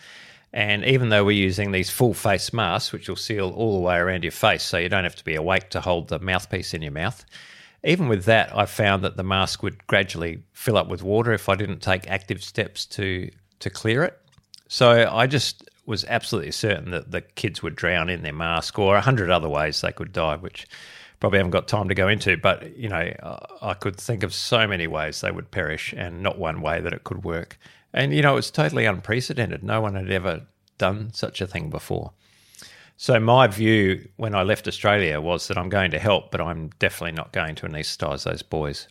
And even though we're using these full face masks, which will seal all the way around your face, so you don't have to be awake to hold the mouthpiece in your mouth, even with that, I found that the mask would gradually fill up with water if I didn't take active steps to to clear it. So I just was absolutely certain that the kids would drown in their mask, or a hundred other ways they could die, which probably haven't got time to go into. But you know, I could think of so many ways they would perish, and not one way that it could work. And, you know, it's totally unprecedented. No one had ever done such a thing before. So, my view when I left Australia was that I'm going to help, but I'm definitely not going to anaesthetise those boys.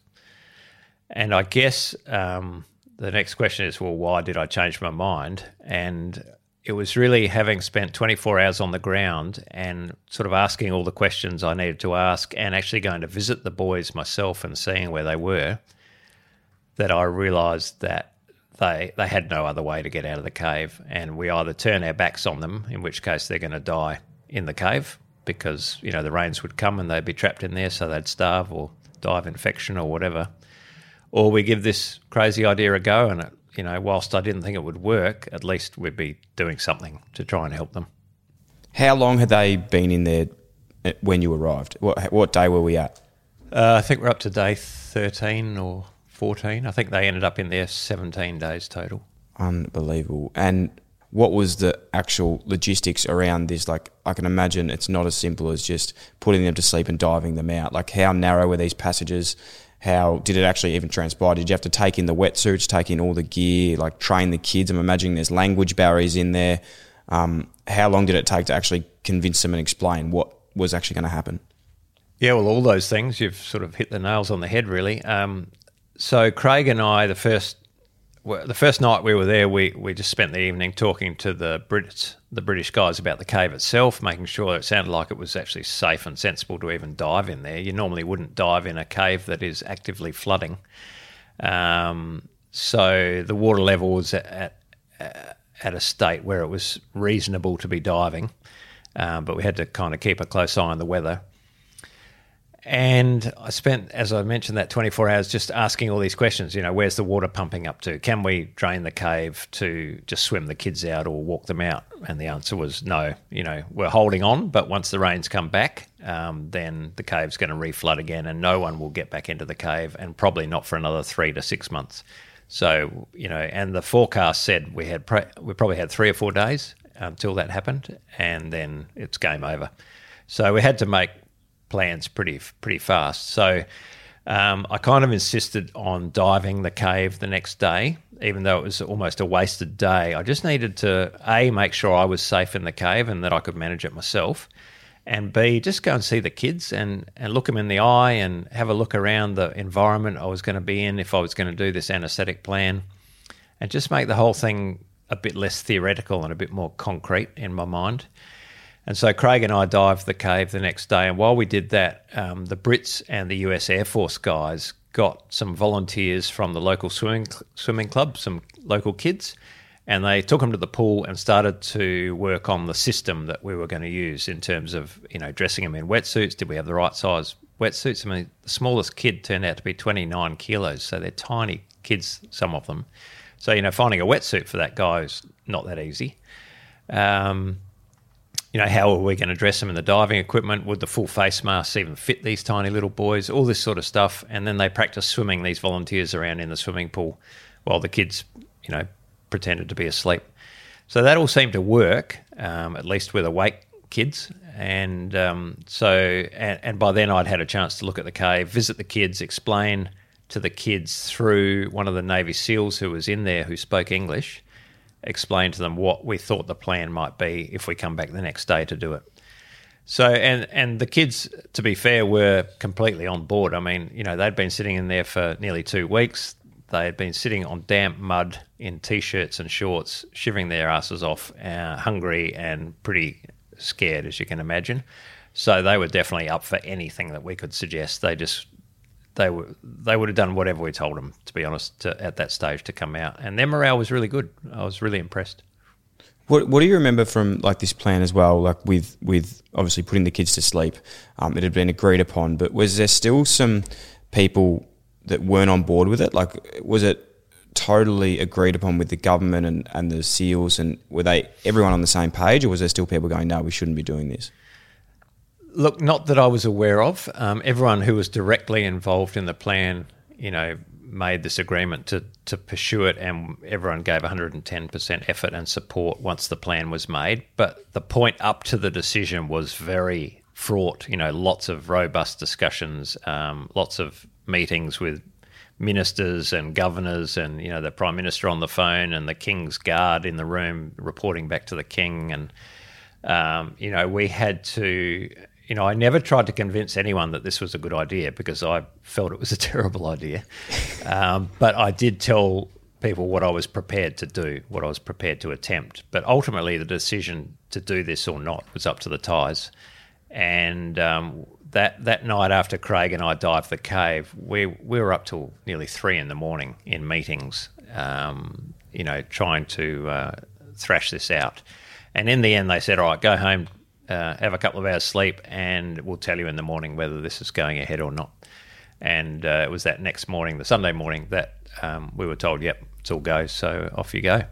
And I guess um, the next question is well, why did I change my mind? And it was really having spent 24 hours on the ground and sort of asking all the questions I needed to ask and actually going to visit the boys myself and seeing where they were that I realised that they they had no other way to get out of the cave, and we either turn our backs on them, in which case they're going to die in the cave because you know the rains would come and they'd be trapped in there, so they'd starve or die of infection or whatever, or we give this crazy idea a go, and it, you know, whilst I didn't think it would work, at least we'd be doing something to try and help them. How long had they been in there uh, when you arrived? What what day were we at? Uh, I think we're up to day thirteen or 14. I think they ended up in there 17 days total. Unbelievable. And what was the actual logistics around this? Like, I can imagine it's not as simple as just putting them to sleep and diving them out. Like, how narrow were these passages? How did it actually even transpire? Did you have to take in the wetsuits, take in all the gear, like train the kids? I'm imagining there's language barriers in there. Um, how long did it take to actually convince them and explain what was actually going to happen? Yeah, well, all those things you've sort of hit the nails on the head, really. Um, so Craig and I, the first the first night we were there, we, we just spent the evening talking to the Brits, the British guys about the cave itself, making sure it sounded like it was actually safe and sensible to even dive in there. You normally wouldn't dive in a cave that is actively flooding. Um, so the water level was at, at, at a state where it was reasonable to be diving, um, but we had to kind of keep a close eye on the weather. And I spent, as I mentioned, that 24 hours just asking all these questions. You know, where's the water pumping up to? Can we drain the cave to just swim the kids out or walk them out? And the answer was no. You know, we're holding on, but once the rains come back, um, then the cave's going to reflood again, and no one will get back into the cave, and probably not for another three to six months. So, you know, and the forecast said we had pre- we probably had three or four days until that happened, and then it's game over. So we had to make plans pretty pretty fast. So um, I kind of insisted on diving the cave the next day, even though it was almost a wasted day. I just needed to a make sure I was safe in the cave and that I could manage it myself, and b just go and see the kids and and look them in the eye and have a look around the environment I was going to be in if I was going to do this anaesthetic plan, and just make the whole thing a bit less theoretical and a bit more concrete in my mind. And so Craig and I dived the cave the next day. And while we did that, um, the Brits and the US Air Force guys got some volunteers from the local swimming swimming club, some local kids, and they took them to the pool and started to work on the system that we were going to use in terms of you know dressing them in wetsuits. Did we have the right size wetsuits? I mean, the smallest kid turned out to be 29 kilos, so they're tiny kids, some of them. So you know, finding a wetsuit for that guy is not that easy. Um, you know, how are we going to dress them in the diving equipment? Would the full face masks even fit these tiny little boys? All this sort of stuff. And then they practice swimming these volunteers around in the swimming pool while the kids, you know, pretended to be asleep. So that all seemed to work, um, at least with awake kids. And um, so, and, and by then I'd had a chance to look at the cave, visit the kids, explain to the kids through one of the Navy SEALs who was in there who spoke English explain to them what we thought the plan might be if we come back the next day to do it. So and and the kids, to be fair, were completely on board. I mean, you know, they'd been sitting in there for nearly two weeks. They had been sitting on damp mud in t-shirts and shorts, shivering their asses off, uh, hungry and pretty scared, as you can imagine. So they were definitely up for anything that we could suggest. They just they were they would have done whatever we told them. To be honest, to, at that stage to come out, and their morale was really good. I was really impressed. What, what do you remember from like this plan as well? Like with with obviously putting the kids to sleep, um, it had been agreed upon, but was there still some people that weren't on board with it? Like, was it totally agreed upon with the government and, and the SEALs, and were they everyone on the same page, or was there still people going, "No, we shouldn't be doing this"? Look, not that I was aware of. Um, everyone who was directly involved in the plan, you know, made this agreement to to pursue it, and everyone gave 110% effort and support once the plan was made. But the point up to the decision was very fraught. You know, lots of robust discussions, um, lots of meetings with ministers and governors, and you know, the prime minister on the phone, and the king's guard in the room reporting back to the king, and um, you know, we had to you know, I never tried to convince anyone that this was a good idea because I felt it was a terrible idea. Um, but I did tell people what I was prepared to do, what I was prepared to attempt. But ultimately, the decision to do this or not was up to the Thais. And um, that that night after Craig and I dived the cave, we we were up till nearly three in the morning in meetings, um, you know, trying to uh, thrash this out. And in the end, they said, "All right, go home, uh, have a couple of hours sleep, and we'll tell you in the morning whether this is going ahead or not. And uh, it was that next morning, the Sunday morning, that um, we were told, yep, it's all go, so off you go.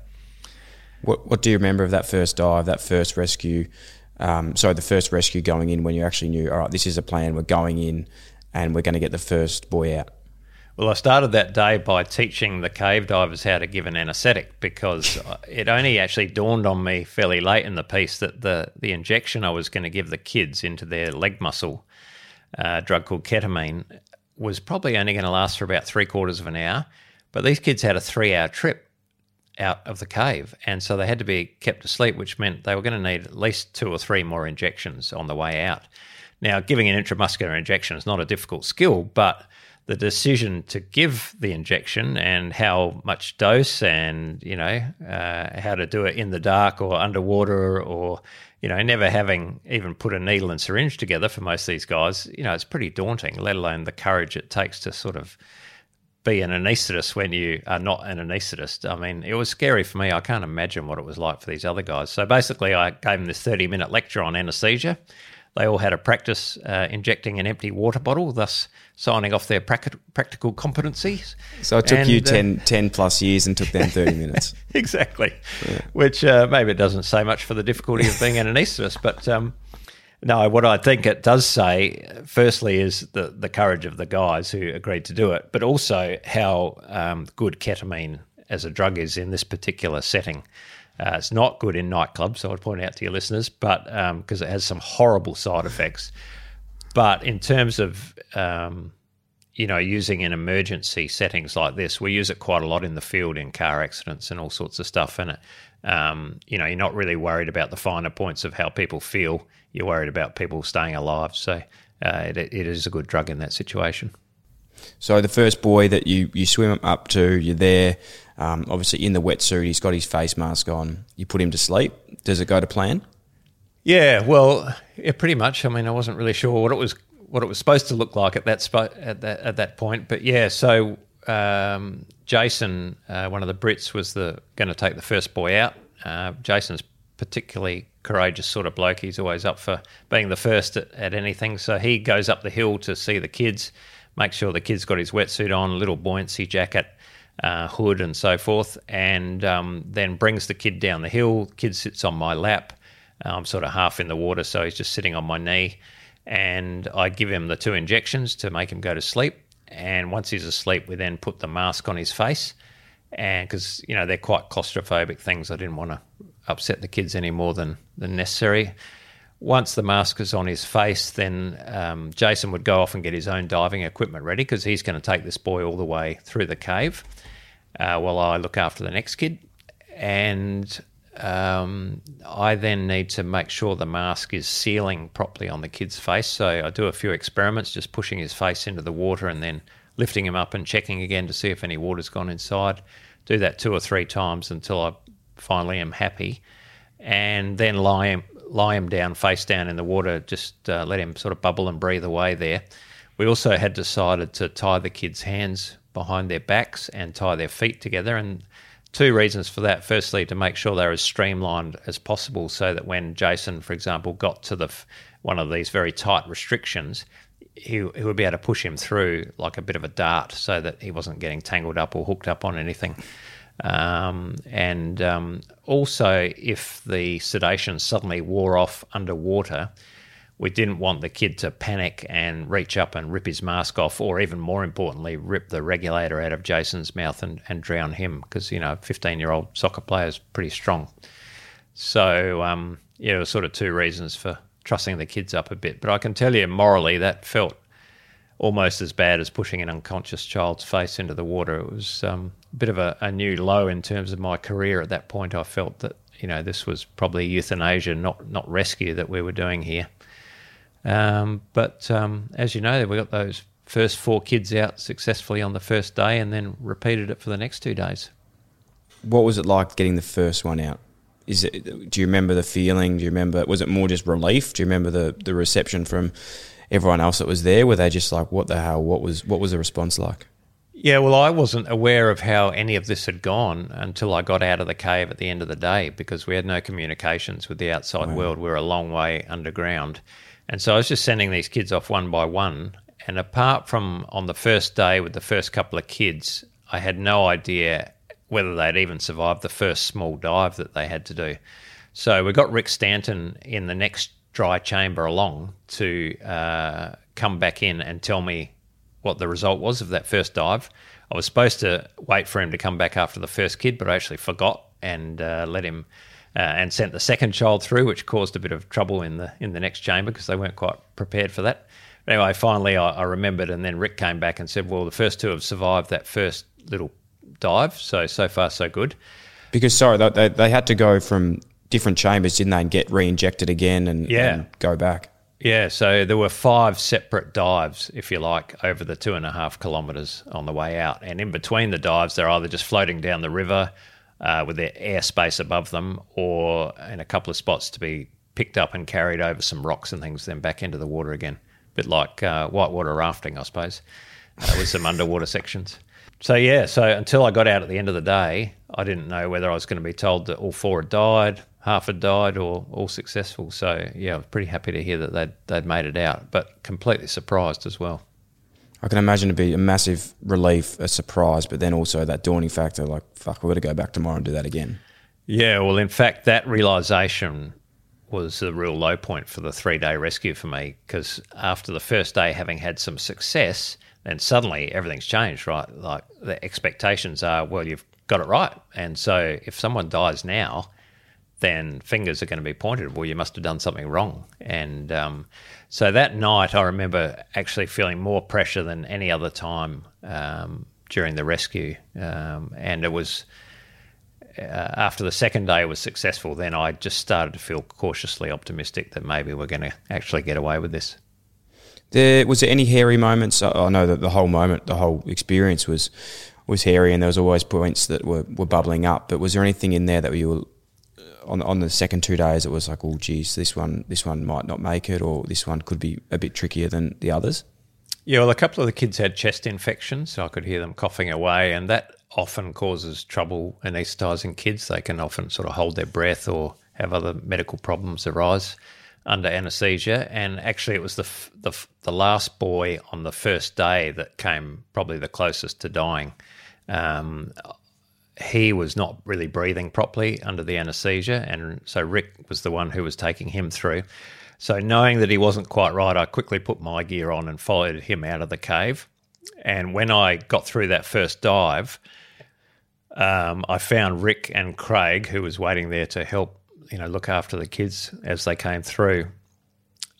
What, what do you remember of that first dive, that first rescue? Um, sorry, the first rescue going in when you actually knew, all right, this is a plan, we're going in and we're going to get the first boy out? Well, I started that day by teaching the cave divers how to give an anaesthetic because it only actually dawned on me fairly late in the piece that the, the injection I was going to give the kids into their leg muscle, uh, drug called ketamine, was probably only going to last for about three quarters of an hour. But these kids had a three hour trip out of the cave. And so they had to be kept asleep, which meant they were going to need at least two or three more injections on the way out. Now, giving an intramuscular injection is not a difficult skill, but the decision to give the injection and how much dose and you know uh, how to do it in the dark or underwater or you know never having even put a needle and syringe together for most of these guys you know it's pretty daunting let alone the courage it takes to sort of be an anaesthetist when you are not an anaesthetist. I mean, it was scary for me. I can't imagine what it was like for these other guys. So basically, I gave them this 30 minute lecture on anaesthesia. They all had a practice uh, injecting an empty water bottle, thus signing off their practical competencies. So it took and, you 10, uh, 10, plus years and took them 30 minutes. exactly. Yeah. Which uh, maybe it doesn't say much for the difficulty of being an anaesthetist, but um, no, what I think it does say, firstly, is the, the courage of the guys who agreed to do it, but also how um, good ketamine as a drug is in this particular setting. Uh, it's not good in nightclubs, so I'd point out to your listeners, but because um, it has some horrible side effects. But in terms of um, you know using in emergency settings like this, we use it quite a lot in the field in car accidents and all sorts of stuff. And it, um, you know, you're not really worried about the finer points of how people feel. You're worried about people staying alive. So uh, it, it is a good drug in that situation. So the first boy that you, you swim up to, you're there, um, obviously in the wetsuit, he's got his face mask on. You put him to sleep. Does it go to plan? Yeah, well, yeah, pretty much. I mean, I wasn't really sure what it was what it was supposed to look like at that spot at that at that point, but yeah. So um, Jason, uh, one of the Brits, was the going to take the first boy out. Uh, Jason's particularly courageous sort of bloke. He's always up for being the first at, at anything. So he goes up the hill to see the kids, make sure the kid's got his wetsuit on, little buoyancy jacket, uh, hood, and so forth, and um, then brings the kid down the hill. Kid sits on my lap. I'm sort of half in the water, so he's just sitting on my knee. And I give him the two injections to make him go to sleep. And once he's asleep, we then put the mask on his face. And because, you know, they're quite claustrophobic things, I didn't want to upset the kids any more than, than necessary. Once the mask is on his face, then um, Jason would go off and get his own diving equipment ready because he's going to take this boy all the way through the cave uh, while I look after the next kid. And um, I then need to make sure the mask is sealing properly on the kid's face. So I do a few experiments, just pushing his face into the water and then lifting him up and checking again to see if any water's gone inside. Do that two or three times until I finally am happy, and then lie him lie him down face down in the water. Just uh, let him sort of bubble and breathe away there. We also had decided to tie the kids' hands behind their backs and tie their feet together. And two reasons for that. Firstly, to make sure they're as streamlined as possible so that when Jason, for example, got to the one of these very tight restrictions, he, he would be able to push him through like a bit of a dart so that he wasn't getting tangled up or hooked up on anything. Um, and um, also, if the sedation suddenly wore off underwater, we didn't want the kid to panic and reach up and rip his mask off, or even more importantly, rip the regulator out of Jason's mouth and, and drown him because, you know, a 15 year old soccer player is pretty strong. So, um, yeah, sort of two reasons for trussing the kids up a bit. But I can tell you, morally, that felt almost as bad as pushing an unconscious child's face into the water. It was um, bit of a, a, new low in terms of my career. At that point, I felt that you know this was probably euthanasia, not not rescue, that we were doing here. Um, but um, as you know, we got those first four kids out successfully on the first day, and then repeated it for the next two days. What was it like getting the first one out? Is it? Do you remember the feeling? Do you remember? Was it more just relief? Do you remember the the reception from everyone else that was there? Were they just like, "What the hell? What was what was the response like?" Yeah, well, I wasn't aware of how any of this had gone until I got out of the cave at the end of the day because we had no communications with the outside wow. world. We were a long way underground. And so I was just sending these kids off one by one. And apart from on the first day with the first couple of kids, I had no idea whether they'd even survived the first small dive that they had to do. So we got Rick Stanton in the next dry chamber along to uh, come back in and tell me what the result was of that first dive. I was supposed to wait for him to come back after the first kid, but I actually forgot and uh, let him uh, and sent the second child through, which caused a bit of trouble in the in the next chamber because they weren't quite prepared for that. But anyway, finally I, I, remembered, and then Rick came back and said, "Well, the first two have survived that first little dive, so so far so good." Because sorry, they they had to go from different chambers, didn't they, and get re-injected again and, yeah. and go back. Yeah, so there were five separate dives, if you like, over the two and a half kilometres on the way out. And in between the dives, they're either just floating down the river uh, with their airspace above them or in a couple of spots to be picked up and carried over some rocks and things, then back into the water again. A bit like uh, whitewater rafting, I suppose, uh, with some underwater sections. So, yeah, so until I got out at the end of the day, I didn't know whether I was going to be told that all four had died, half had died or all successful. So yeah, I was pretty happy to hear that they'd they'd made it out, but completely surprised as well. I can imagine it'd be a massive relief, a surprise, but then also that dawning factor, like fuck, we've got to go back tomorrow and do that again. Yeah, well, in fact, that realization was the real low point for the three day rescue for me because after the first day having had some success, then suddenly everything's changed, right? Like the expectations are, well, you've got it right. And so if someone dies now, then fingers are going to be pointed. Well, you must have done something wrong. And um, so that night, I remember actually feeling more pressure than any other time um, during the rescue. Um, and it was uh, after the second day was successful, then I just started to feel cautiously optimistic that maybe we're going to actually get away with this. There, was there any hairy moments? I know that the whole moment, the whole experience was was hairy, and there was always points that were, were bubbling up. But was there anything in there that you were uh, on on the second two days, it was like, oh, geez, this one this one might not make it, or this one could be a bit trickier than the others. Yeah, well, a couple of the kids had chest infections, so I could hear them coughing away, and that often causes trouble anaesthetising kids. They can often sort of hold their breath or have other medical problems arise under anaesthesia. And actually, it was the, the the last boy on the first day that came probably the closest to dying. Um, he was not really breathing properly under the anesthesia, and so Rick was the one who was taking him through. So, knowing that he wasn't quite right, I quickly put my gear on and followed him out of the cave. And when I got through that first dive, um, I found Rick and Craig, who was waiting there to help, you know, look after the kids as they came through.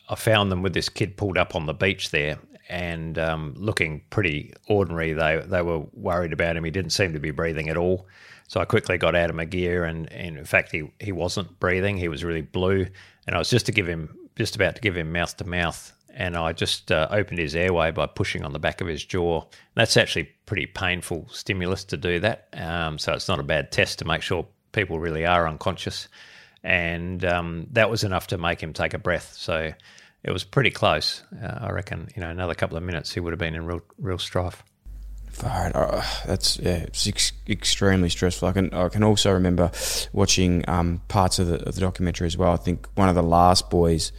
I found them with this kid pulled up on the beach there, and um, looking pretty ordinary. They they were worried about him. He didn't seem to be breathing at all. So I quickly got out of my gear, and, and in fact, he, he wasn't breathing. He was really blue, and I was just to give him just about to give him mouth to mouth, and I just uh, opened his airway by pushing on the back of his jaw. That's actually pretty painful stimulus to do that. Um, so it's not a bad test to make sure people really are unconscious, and um, that was enough to make him take a breath. So it was pretty close. Uh, I reckon you know another couple of minutes he would have been in real real strife. Far. Uh, that's yeah, it's ex- extremely stressful. I can I can also remember watching um, parts of the, of the documentary as well. I think one of the last boys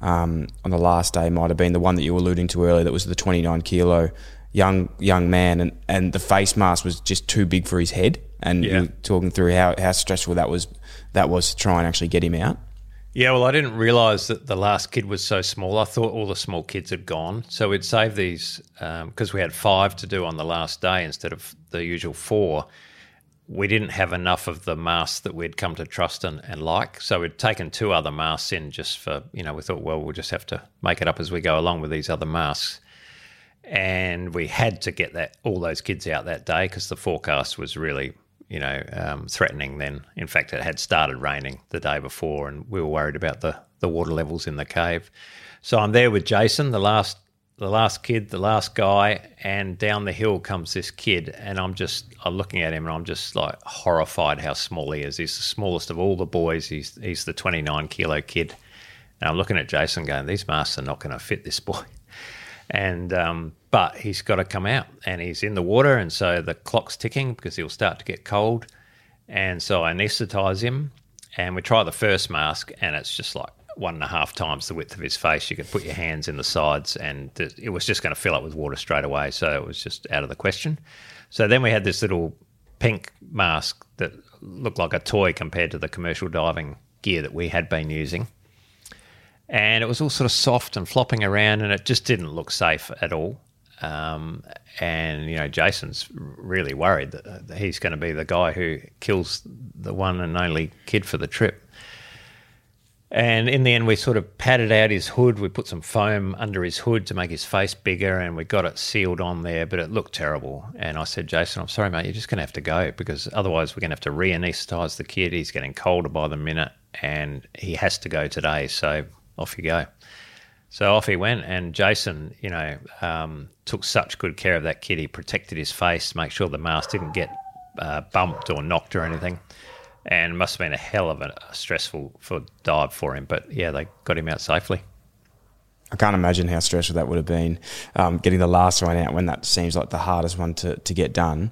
um, on the last day might have been the one that you were alluding to earlier. That was the 29 kilo young young man, and, and the face mask was just too big for his head. And Yeah. you were talking through how, how stressful that was that was to try and actually get him out. Yeah, well, I didn't realise that the last kid was so small. I thought all the small kids had gone. So we'd save these um, because we had five to do on the last day instead of the usual four. We didn't have enough of the masks that we'd come to trust and, and like. So we'd taken two other masks in just for, you know, we thought, well, we'll just have to make it up as we go along with these other masks. And we had to get that all those kids out that day because the forecast was really you know, um, threatening then. In fact, it had started raining the day before, and we were worried about the, the water levels in the cave. So I'm there with Jason, the last the last kid, the last guy, and down the hill comes this kid, and I'm just I'm looking at him, and I'm just like horrified how small he is. He's the smallest of all the boys. He's he's the 29 kilo kid, and I'm looking at Jason, going, these masks are not going to fit this boy and um, but he's got to come out and he's in the water and so the clock's ticking because he'll start to get cold. And so i anesthetize him and we try the first mask and it's just like one and a half times the width of his face. You could put your hands in the sides and it was just going to fill up with water straight away so it was just out of the question. So then we had this little pink mask that looked like a toy compared to the commercial diving gear that we had been using. And it was all sort of soft and flopping around, and it just didn't look safe at all. Um, and you know, Jason's really worried that he's going to be the guy who kills the one and only kid for the trip. And in the end, we sort of padded out his hood. We put some foam under his hood to make his face bigger, and we got it sealed on there, but it looked terrible. And I said, Jason, I'm sorry, mate, you're just going to have to go because otherwise we're going to have to re anesthetize the kid. He's getting colder by the minute, and he has to go today. So off you go. So off he went, and Jason, you know, um, took such good care of that kid. He protected his face, make sure the mask didn't get uh, bumped or knocked or anything. And must have been a hell of a, stressful for dive for him. But yeah, they got him out safely. I can't imagine how stressful that would have been, um, getting the last one out when that seems like the hardest one to, to get done.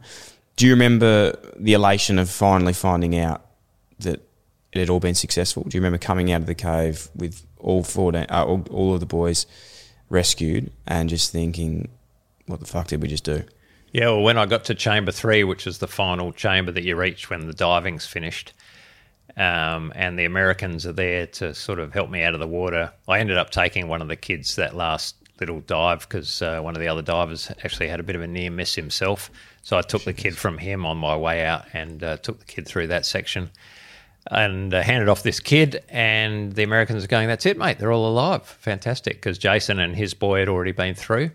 Do you remember the elation of finally finding out that it had all been successful? Do you remember coming out of the cave with all 14, uh, all, all of the boys rescued and just thinking, what the fuck did we just do? Yeah, well, when I got to chamber three, which is the final chamber that you reach when the diving's finished, um, and the Americans are there to sort of help me out of the water, I ended up taking one of the kids that last little dive because uh, one of the other divers actually had a bit of a near miss himself. So I took the kid from him on my way out and uh, took the kid through that section and uh, handed off this kid. And the Americans are going, "That's it, mate. They're all alive. Fantastic!" Because Jason and his boy had already been through,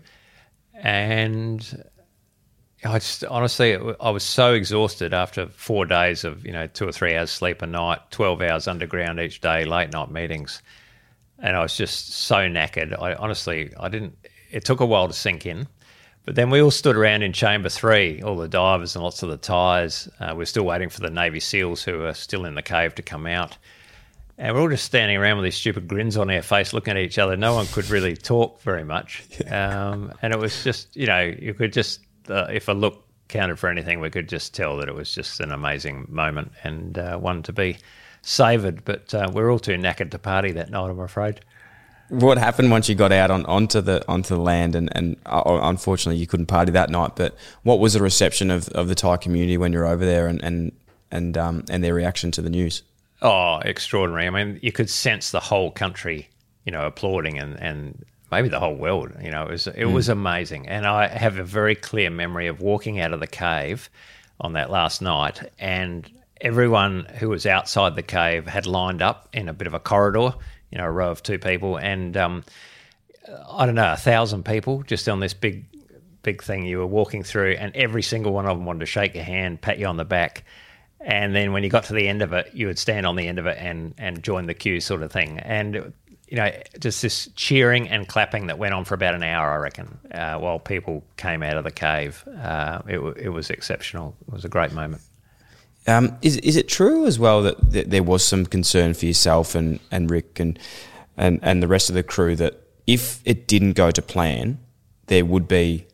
and I just honestly, I was so exhausted after four days of you know two or three hours sleep a night, twelve hours underground each day, late night meetings, and I was just so knackered. I honestly, I didn't. It took a while to sink in, but then we all stood around in chamber three, all the divers and lots of the Thais. Uh, we're still waiting for the Navy SEALs who are still in the cave to come out. And we're all just standing around with these stupid grins on our face, looking at each other. No one could really talk very much. Um, and it was just, you know, you could just, uh, if a look counted for anything, we could just tell that it was just an amazing moment and uh, one to be savoured. But uh, we're all too knackered to party that night, I'm afraid. What happened once you got out on, onto the onto the land and, and uh, unfortunately you couldn't party that night, but what was the reception of, of the Thai community when you're over there and and and, um, and their reaction to the news? Oh, extraordinary. I mean, you could sense the whole country, you know, applauding and, and maybe the whole world. You know, it was it was amazing. And I have a very clear memory of walking out of the cave on that last night and everyone who was outside the cave had lined up in a bit of a corridor, you know, a row of two people and um, I don't know, a thousand people just on this big big thing you were walking through and every single one of them wanted to shake your hand, pat you on the back and then when you got to the end of it, you would stand on the end of it and and join the queue, sort of thing. And you know, just this cheering and clapping that went on for about an hour, I reckon, uh, while people came out of the cave. Uh, it, it was exceptional. It was a great moment. Um, is is it true as well that, there was some concern for yourself and, and Rick and, and and the rest of the crew that if it didn't go to plan, there would be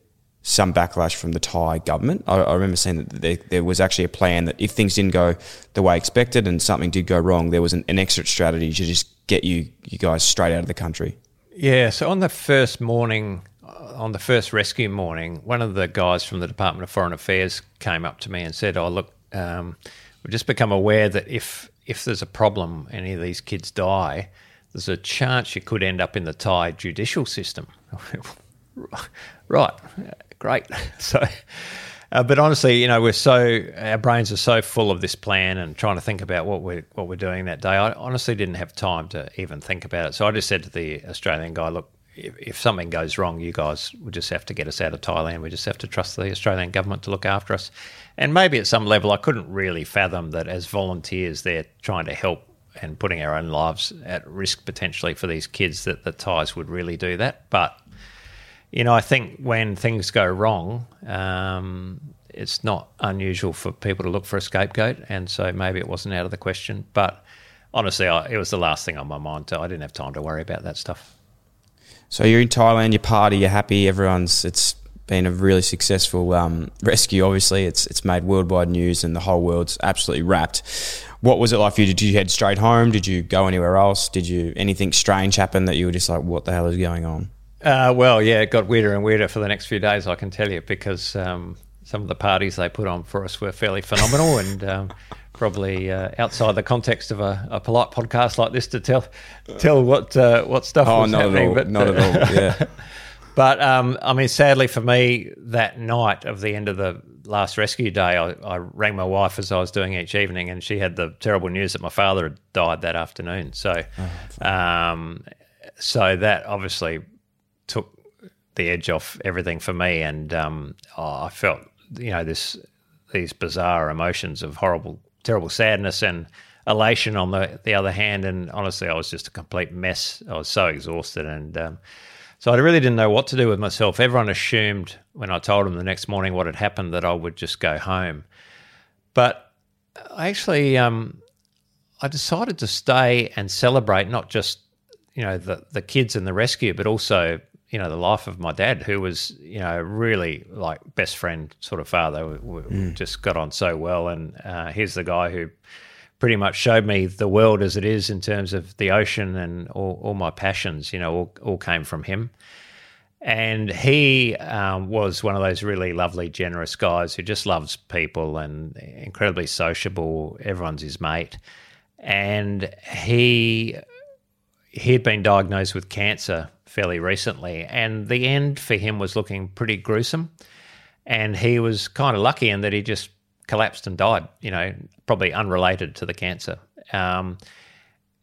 some backlash from the Thai government. I, I remember saying that there, there, was actually a plan that if things didn't go the way expected and something did go wrong, there was an, an exit strategy to just get you you guys straight out of the country. Yeah. So on the first morning, uh, on the first rescue morning, one of the guys from the Department of Foreign Affairs came up to me and said, "Oh, look, um, we've just become aware that if if there's a problem, any of these kids die." There's a chance you could end up in the Thai judicial system. right, great. So, uh, but honestly, you know, we're so our brains are so full of this plan and trying to think about what we're what we're doing that day. I honestly didn't have time to even think about it. So I just said to the Australian guy, "Look, if, if something goes wrong, you guys will just have to get us out of Thailand. We just have to trust the Australian government to look after us." And maybe at some level, I couldn't really fathom that as volunteers, they're trying to help and putting our own lives at risk potentially for these kids that the Thais would really do that. But you know, I think when things go wrong, um, it's not unusual for people to look for a scapegoat, and so maybe it wasn't out of the question. But honestly, I, it was the last thing on my mind. I didn't have time to worry about that stuff. So you're in Thailand, you party, you're happy. Everyone's it's been a really successful um, rescue. Obviously, it's it's made worldwide news, and the whole world's absolutely rapt. What was it like for you? Did you head straight home? Did you go anywhere else? Did you anything strange happen that you were just like, what the hell is going on? Uh, well, yeah, it got weirder and weirder for the next few days, I can tell you, because um, some of the parties they put on for us were fairly phenomenal and um, probably uh, outside the context of a, a, polite podcast like this to tell tell what uh, what stuff oh, was not happening. At all. But not at all. Yeah. but um, I mean, sadly for me, that night of the end of the last rescue day, I, I, rang my wife as I was doing each evening, and she had the terrible news that my father had died that afternoon. So, oh, um, so that obviously took the edge off everything for me, and um, oh, I felt you know this these bizarre emotions of horrible, terrible sadness and elation on the the other hand. And honestly, I was just a complete mess. I was so exhausted, and um, so I really didn't know what to do with myself. Everyone assumed when I told them the next morning what had happened that I would just go home, but I actually um, I decided to stay and celebrate not just you know the the kids and the rescue, but also you know the life of my dad, who was you know really like best friend sort of father. We, we mm. just got on so well, and uh, he's the guy who pretty much showed me the world as it is in terms of the ocean and all, all my passions. You know, all, all came from him. And he um, was one of those really lovely, generous guys who just loves people and incredibly sociable. Everyone's his mate. And he he had been diagnosed with cancer fairly recently, and the end for him was looking pretty gruesome. And he was kind of lucky in that he just collapsed and died, you know, probably unrelated to the cancer. Um,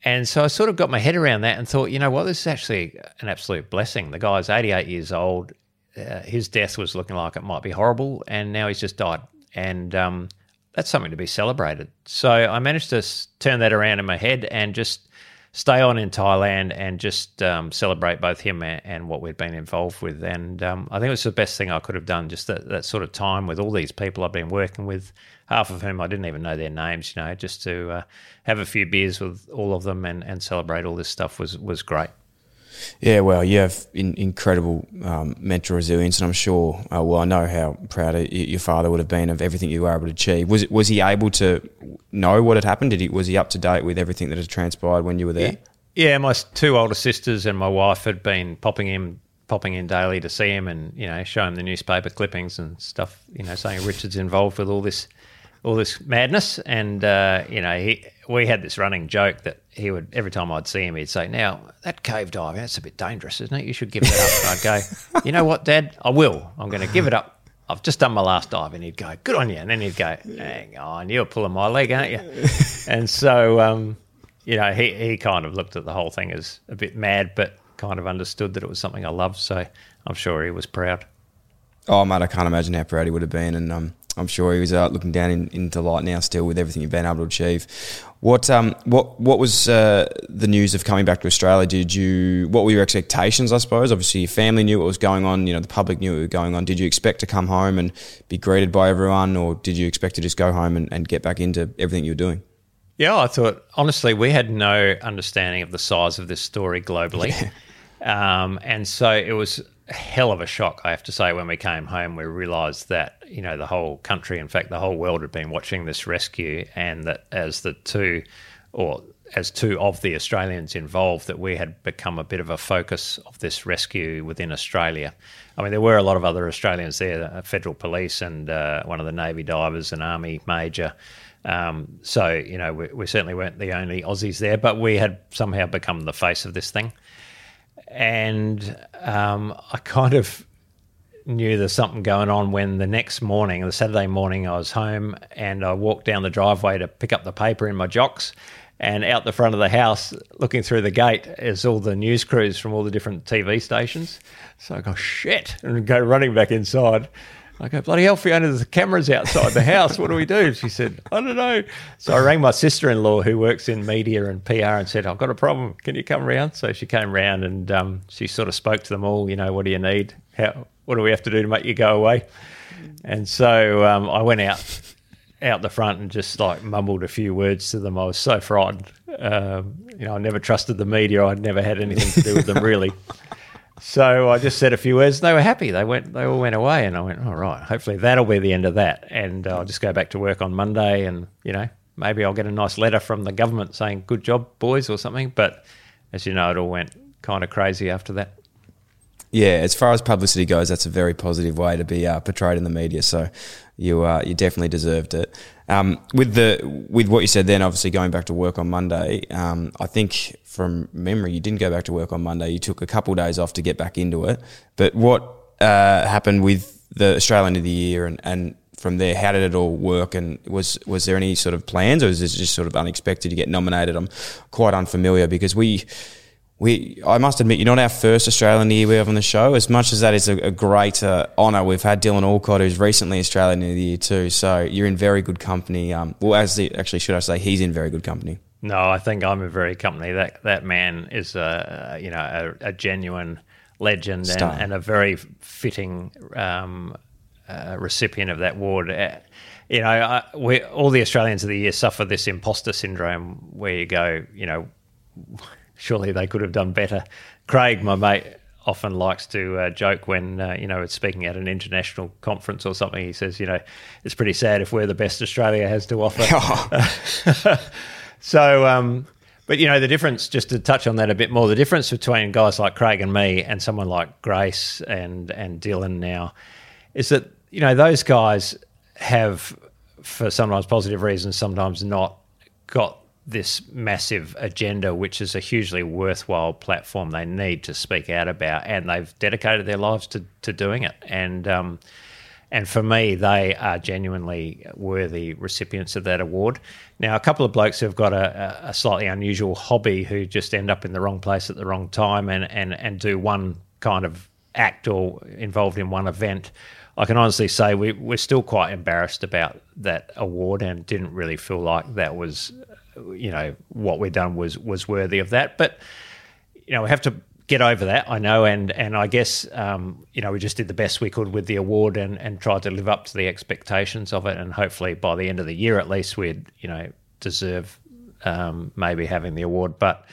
and so I sort of got my head around that and thought, you know what, this is actually an absolute blessing. The guy's 88 years old. Uh, his death was looking like it might be horrible, and now he's just died. And um, that's something to be celebrated. So I managed to turn that around in my head and just stay on in Thailand and just um, celebrate both him and, and, what we'd been involved with. And um, I think it was the best thing I could have done, just that, that sort of time with all these people I've been working with, half of whom I didn't even know their names, you know, just to uh, have a few beers with all of them and, and celebrate all this stuff was, was great. Yeah, well, you have in, incredible um, mental resilience, and I'm sure. Uh, well, I know how proud your father would have been of everything you were able to achieve. Was was he able to know what had happened? Did he was he up to date with everything that had transpired when you were there? Yeah, my two older sisters and my wife had been popping in popping in daily to see him and you know show him the newspaper clippings and stuff. You know, saying Richard's involved with all this all this madness, and uh, you know, he we had this running joke that he would every time I'd see him, he'd say, "Now that cave diving, that's a bit dangerous, isn't it? You should give it up." and I'd go, "You know what, Dad? I will. I'm going to give it up. I've just done my last dive." And he'd go, "Good on you," and then he'd go, "Hang on, you're pulling my leg, aren't you?" and so, um, you know, he he kind of looked at the whole thing as a bit mad, but kind of understood that it was something I loved. So I'm sure he was proud. Oh, mate, I can't imagine how proud he would have been, and um, I'm sure he was uh, looking down in, in delight now, still with everything you've been able to achieve. What um what what was uh, the news of coming back to Australia? Did you what were your expectations? I suppose obviously your family knew what was going on. You know the public knew what was going on. Did you expect to come home and be greeted by everyone, or did you expect to just go home and, and get back into everything you were doing? Yeah, I thought honestly we had no understanding of the size of this story globally. Yeah. Um, and so it was hell of a shock, I have to say, when we came home. We realised that, you know, the whole country, in fact, the whole world had been watching this rescue, and that as the two, or as two of the Australians involved, that we had become a bit of a focus of this rescue within Australia. I mean, there were a lot of other Australians there, federal police and uh, one of the Navy divers, an Army major. Um, so, you know, we, we certainly weren't the only Aussies there, but we had somehow become the face of this thing. And um, I kind of knew there's something going on when the next morning, the Saturday morning, I was home and I walked down the driveway to pick up the paper in my jocks. And out the front of the house, looking through the gate, is all the news crews from all the different TV stations. So I go, shit, and go running back inside. I go, bloody hell, Fiona, there's cameras outside the house. What do we do? She said, I don't know. So I rang my sister in law, who works in media and PR, and said, I've got a problem. Can you come round? So she came round and um, she sort of spoke to them all, you know, what do you need? How, what do we have to do to make you go away? And so um, I went out out the front and just like mumbled a few words to them. I was so frightened. Um, you know, I never trusted the media. I'd never had anything to do with them really. So I just said a few words. They were happy. They went. They all went away, and I went, "All right. Hopefully that'll be the end of that." And I'll just go back to work on Monday, and you know, maybe I'll get a nice letter from the government saying, "Good job, boys," or something. But as you know, it all went kind of crazy after that. Yeah, as far as publicity goes, that's a very positive way to be uh, portrayed in the media. So you uh, you definitely deserved it. Um, with the with what you said then, obviously going back to work on Monday, um, I think from memory you didn't go back to work on Monday. You took a couple of days off to get back into it. But what uh, happened with the Australian of the Year and, and from there, how did it all work? And was was there any sort of plans, or was this just sort of unexpected to get nominated? I'm quite unfamiliar because we we I must admit, you're not our first Australian the year we have on the show. As much as that is a, a great uh, honour, we've had Dylan Alcott, who's recently Australian of the Year too. So you're in very good company. Um, well, as the, actually, should I say, he's in very good company. No, I think I'm in very company. That that man is a you know a, a genuine legend and, and, a very fitting um, uh, recipient of that award. Uh, you know, I, we, all the Australians of the year suffer this imposter syndrome where you go, you know surely they could have done better. Craig, my mate, often likes to uh, joke when uh, you know it's speaking at an international conference or something. He says, you know, it's pretty sad if we're the best Australia has to offer. so, um, but you know, the difference, just to touch on that a bit more, the difference between guys like Craig and me and someone like Grace and and Dylan now is that you know those guys have, for sometimes positive reasons, sometimes not, got this massive agenda, which is a hugely worthwhile platform they need to speak out about, and they've dedicated their lives to, to doing it. And um, and for me, they are genuinely worthy recipients of that award. Now, a couple of blokes who've got a, a slightly unusual hobby who just end up in the wrong place at the wrong time and, and, and do one kind of act or involved in one event. I can honestly say we, we're still quite embarrassed about that award and didn't really feel like that was you know what we've done was was worthy of that. But you know we have to get over that. I know, and and I guess um, you know we just did the best we could with the award and and tried to live up to the expectations of it. And hopefully by the end of the year at least we'd you know deserve um, maybe having the award. But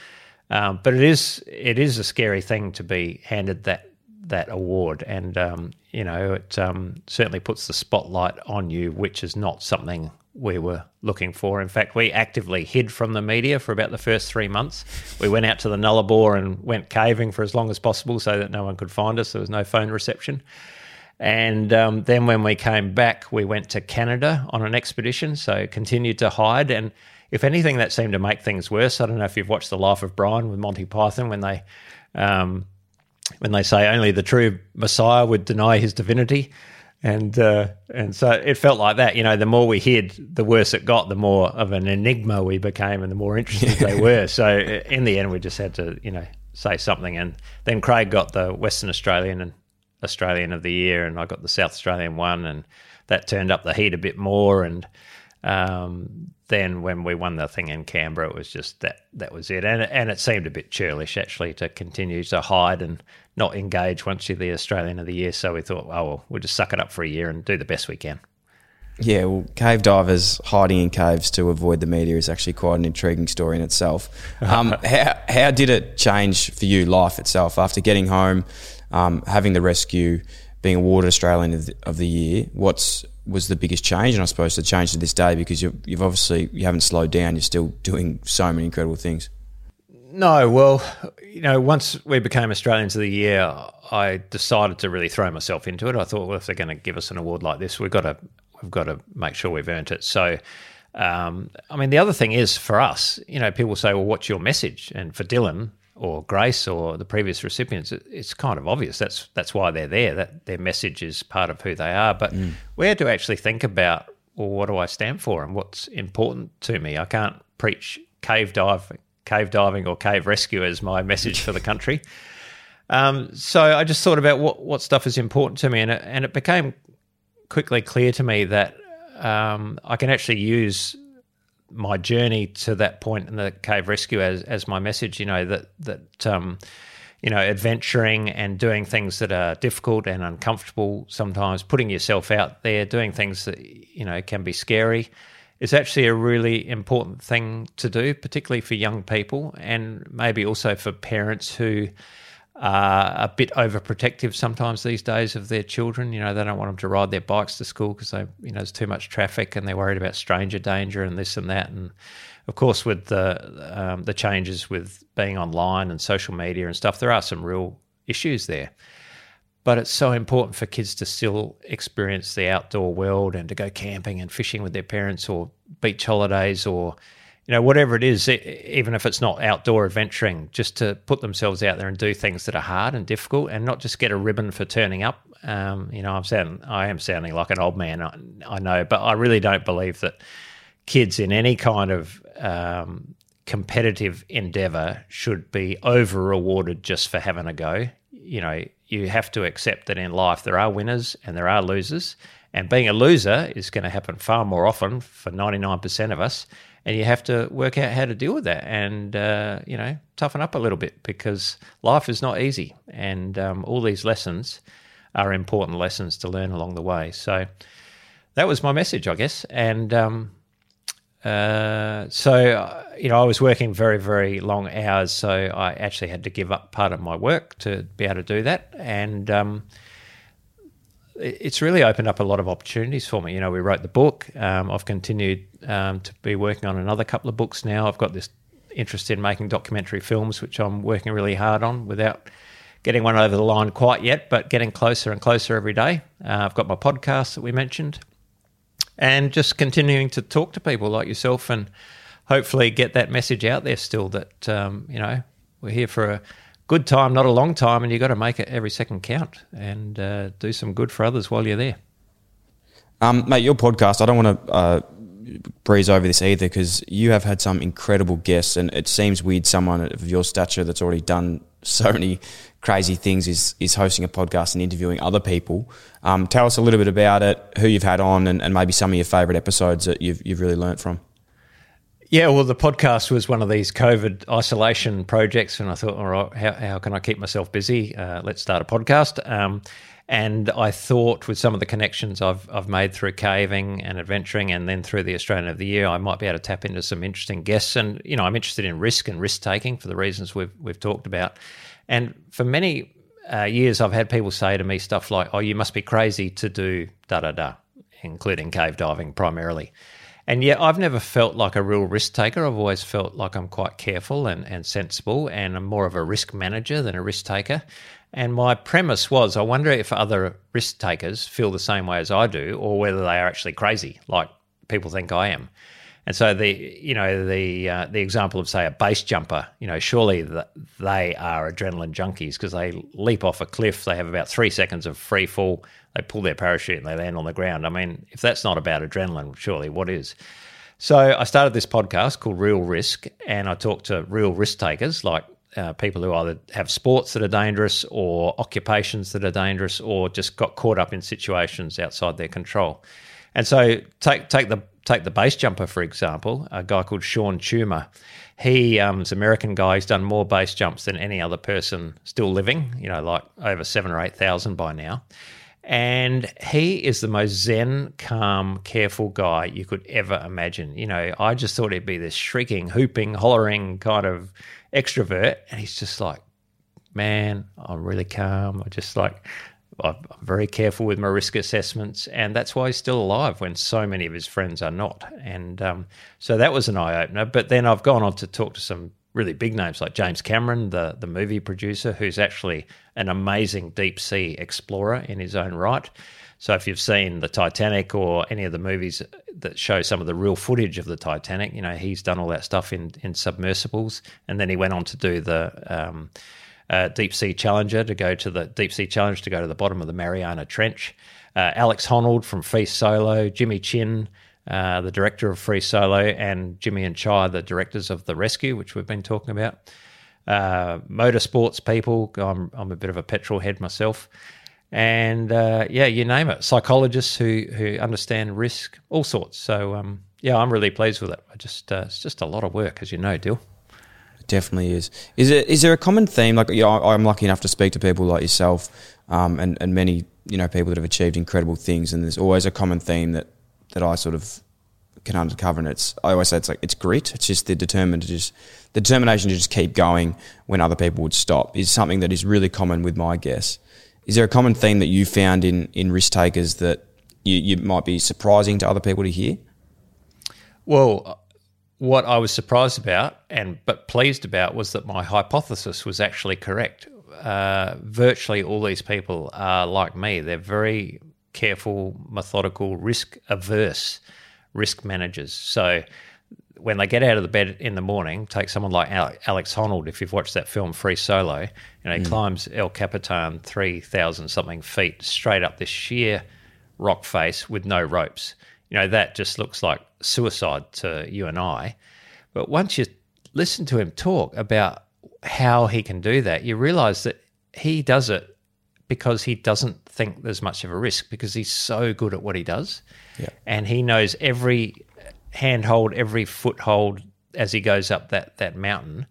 um, but it is it is a scary thing to be handed that that award, and um, you know it um, certainly puts the spotlight on you, which is not something we were looking for. In fact, we actively hid from the media for about the first three months. We went out to the Nullarbor and went caving for as long as possible so that no one could find us. There was no phone reception. And um, then when we came back, we went to Canada on an expedition, so continued to hide. And if anything, that seemed to make things worse. I don't know if you've watched The Life of Brian with Monty Python when they. Um, when they say only the true Messiah would deny his divinity, and uh, and so it felt like that. You know, the more we hid, the worse it got. The more of an enigma we became, and the more interested they were. So in the end, we just had to, you know, say something. And then Craig got the Western Australian and Australian of the Year, and I got the South Australian one, and that turned up the heat a bit more. And um, then when we won the thing in Canberra, it was just that that was it, and and it seemed a bit churlish actually to continue to hide and not engage once you're the Australian of the Year. So we thought, oh well, we'll just suck it up for a year and do the best we can. Yeah, well, cave divers hiding in caves to avoid the media is actually quite an intriguing story in itself. Um, how, how did it change for you, life itself, after getting home, um, having the rescue, being awarded Australian of the, of the Year? What's was the biggest change, and I suppose the change to this day because you've, you've obviously you haven't slowed down. You're still doing so many incredible things. No, well, you know, once we became Australians of the Year, I decided to really throw myself into it. I thought, well, if they're going to give us an award like this, we've got to we've got to make sure we've earned it. So, um, I mean, the other thing is for us, you know, people say, well, what's your message? And for Dylan or Grace or the previous recipients, it, it's kind of obvious. That's that's why they're there. That their message is part of who they are. But mm. we had to actually think about, well, what do I stand for and what's important to me? I can't preach cave diving, cave diving or cave rescue as my message for the country. Um, so I just thought about what, what stuff is important to me, and it, and it became quickly clear to me that um, I can actually use my journey to that point in the cave rescue as as my message. You know that that um, you know adventuring and doing things that are difficult and uncomfortable sometimes, putting yourself out there, doing things that you know can be scary. Is actually a really important thing to do, particularly for young people, and maybe also for parents who are a bit overprotective sometimes these days of their children. You know, they don't want them to ride their bikes to school because they, you know, there's too much traffic and they're worried about stranger danger and this and that. And of course, with the um, the changes with being online and social media and stuff, there are some real issues there. But it's so important for kids to still experience the outdoor world and to go camping and fishing with their parents or beach holidays or you know, whatever it is, even if it's not outdoor adventuring, just to put themselves out there and do things that are hard and difficult, and not just get a ribbon for turning up. Um, you know, I'm sounding, I am sounding like an old man, I, I, know, but I really don't believe that kids in any kind of um, competitive endeavor should be over rewarded just for having a go. You know, you have to accept that in life there are winners and there are losers, and being a loser is going to happen far more often for 99% of us and you have to work out how to deal with that and uh, you know toughen up a little bit because life is not easy and um, all these lessons are important lessons to learn along the way. So that was my message i guess and um, uh, so uh, you know i was working very very long hours so i actually had to give up part of my work to be able to do that and um, it's really opened up a lot of opportunities for me. You know, we wrote the book. Um, I've continued um, to be working on another couple of books now. I've got this interest in making documentary films, which I'm working really hard on without getting one over the line quite yet, but getting closer and closer every day. Uh, I've got my podcast that we mentioned, and just continuing to talk to people like yourself and hopefully get that message out there still that, um, you know, we're here for a good time, not a long time, and you've got to make it every second count and uh, do some good for others while you're there. Um, mate, your podcast, I don't want to uh, breeze over this either because you have had some incredible guests, and it seems weird someone of your stature that's already done so many crazy things is is hosting a podcast and interviewing other people. Um, tell us a little bit about it, who you've had on, and, and maybe some of your favourite episodes that you've you've really learnt from. Yeah, well, the podcast was one of these COVID isolation projects, and I thought, all right, how, how can I keep myself busy? Uh, let's start a podcast. Um, and I thought, with some of the connections I've I've made through caving and adventuring, and then through the Australian of the Year, I might be able to tap into some interesting guests. And you know, I'm interested in risk and risk taking for the reasons we've we've talked about. And for many uh, years, I've had people say to me stuff like, "Oh, you must be crazy to do da da da," including cave diving primarily. And yet, I've never felt like a real risk taker. I've always felt like I'm quite careful and, and sensible, and I'm more of a risk manager than a risk taker. And my premise was I wonder if other risk takers feel the same way as I do, or whether they are actually crazy, like people think I am. And so the you know the uh, the example of say a base jumper, you know, surely the, they are adrenaline junkies because they leap off a cliff. They have about three seconds of free fall. They pull their parachute and they land on the ground. I mean, if that's not about adrenaline, surely what is? So I started this podcast called Real Risk, and I talked to real risk takers like uh, people who either have sports that are dangerous or occupations that are dangerous or just got caught up in situations outside their control. And so take take the take the base jumper for example, a guy called Sean Chuma. He um, is an American guy. He's done more base jumps than any other person still living. You know, like over seven or eight thousand by now. And he is the most zen, calm, careful guy you could ever imagine. You know, I just thought he'd be this shrieking, hooping, hollering kind of extrovert. And he's just like, man, I'm really calm. I just like, I'm very careful with my risk assessments. And that's why he's still alive when so many of his friends are not. And um, so that was an eye opener. But then I've gone on to talk to some really big names like James Cameron, the, the movie producer, who's actually an amazing deep sea explorer in his own right. So if you've seen the Titanic or any of the movies that show some of the real footage of the Titanic, you know he's done all that stuff in in submersibles, and then he went on to do the um, uh, Deep Sea Challenger to go to the Deep Sea Challenge to go to the bottom of the Mariana Trench. Uh, Alex Honnold from Free Solo, Jimmy Chin, uh, the director of Free Solo, and Jimmy and Chai, the directors of The Rescue, which we've been talking about. Uh, motorsports people. I'm, I'm a bit of a petrol head myself. And uh, yeah, you name it. Psychologists who, who understand risk, all sorts. So um, yeah, I'm really pleased with it. I just uh, it's just a lot of work, as you know, Dill. It definitely is. Is it? Is there a common theme? Like, you know, I'm lucky enough to speak to people like yourself, um, and and many you know people that have achieved incredible things, and there's always a common theme that that I sort of can uncover, and it's I always say it's like it's grit. It's just the determined to just the determination to just keep going when other people would stop is something that is really common with my guests. Is there a common theme that you found in in risk takers that you, you might be surprising to other people to hear? Well, what I was surprised about and but pleased about was that my hypothesis was actually correct. Uh, virtually all these people are like me. They're very careful, methodical, risk averse risk managers. So when they get out of the bed in the morning, take someone like Alex Honnold, if you've watched that film Free Solo, you know, he mm. climbs El Capitan 3,000 something feet straight up this sheer rock face with no ropes. You know, that just looks like suicide to you and I. But once you listen to him talk about how he can do that, you realize that he does it because he doesn't think there's much of a risk because he's so good at what he does. Yeah. And he knows every handhold, every foothold as he goes up that, that mountain.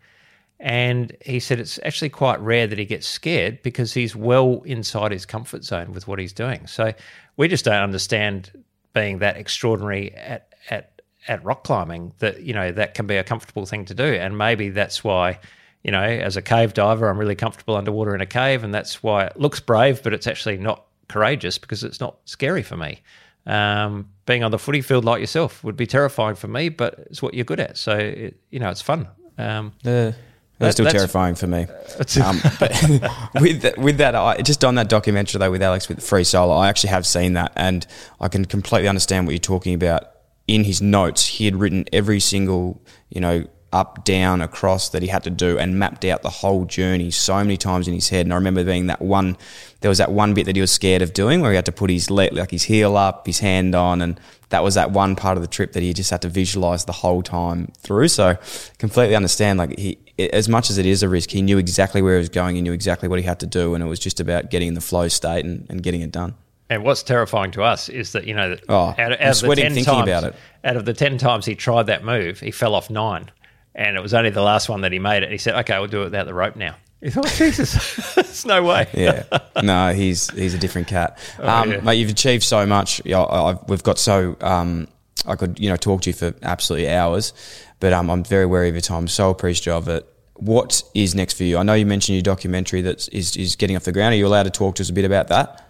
And he said it's actually quite rare that he gets scared because he's well inside his comfort zone with what he's doing. So we just don't understand being that extraordinary at, at, at rock climbing that, you know, that can be a comfortable thing to do. And maybe that's why you know, as a cave diver, I'm really comfortable underwater in a cave, and that's why it looks brave, but it's actually not courageous because it's not scary for me. Um, being on the footy field like yourself would be terrifying for me, but it's what you're good at, so it, you know it's fun. Um, uh, that's still terrifying for me. Um, but with that, with that, I, just on that documentary though with Alex with Free Solo, I actually have seen that, and I can completely understand what you're talking about. In his notes, he had written every single, you know, up, down, across that he had to do and mapped out the whole journey so many times in his head. And I remember being that one, there was that one bit that he was scared of doing where he had to put his leg, like his heel up, his hand on, and that was that one part of the trip that he just had to visualize the whole time through. So completely understand, like he, as much as it is a risk, he knew exactly where he was going, he knew exactly what he had to do, and it was just about getting in the flow state and, and getting it done. And what's terrifying to us is that you know, oh, out, out of the ten times, out of the ten times he tried that move, he fell off nine and it was only the last one that he made it. He said, "Okay, we'll do it without the rope now." He thought, "Jesus, there's no way." yeah, no, he's he's a different cat. Oh, um, yeah. Mate, you've achieved so much. You know, we've got so um, I could you know talk to you for absolutely hours, but um, I'm very wary of your time. So appreciative of it. What is next for you? I know you mentioned your documentary that is is getting off the ground. Are you allowed to talk to us a bit about that?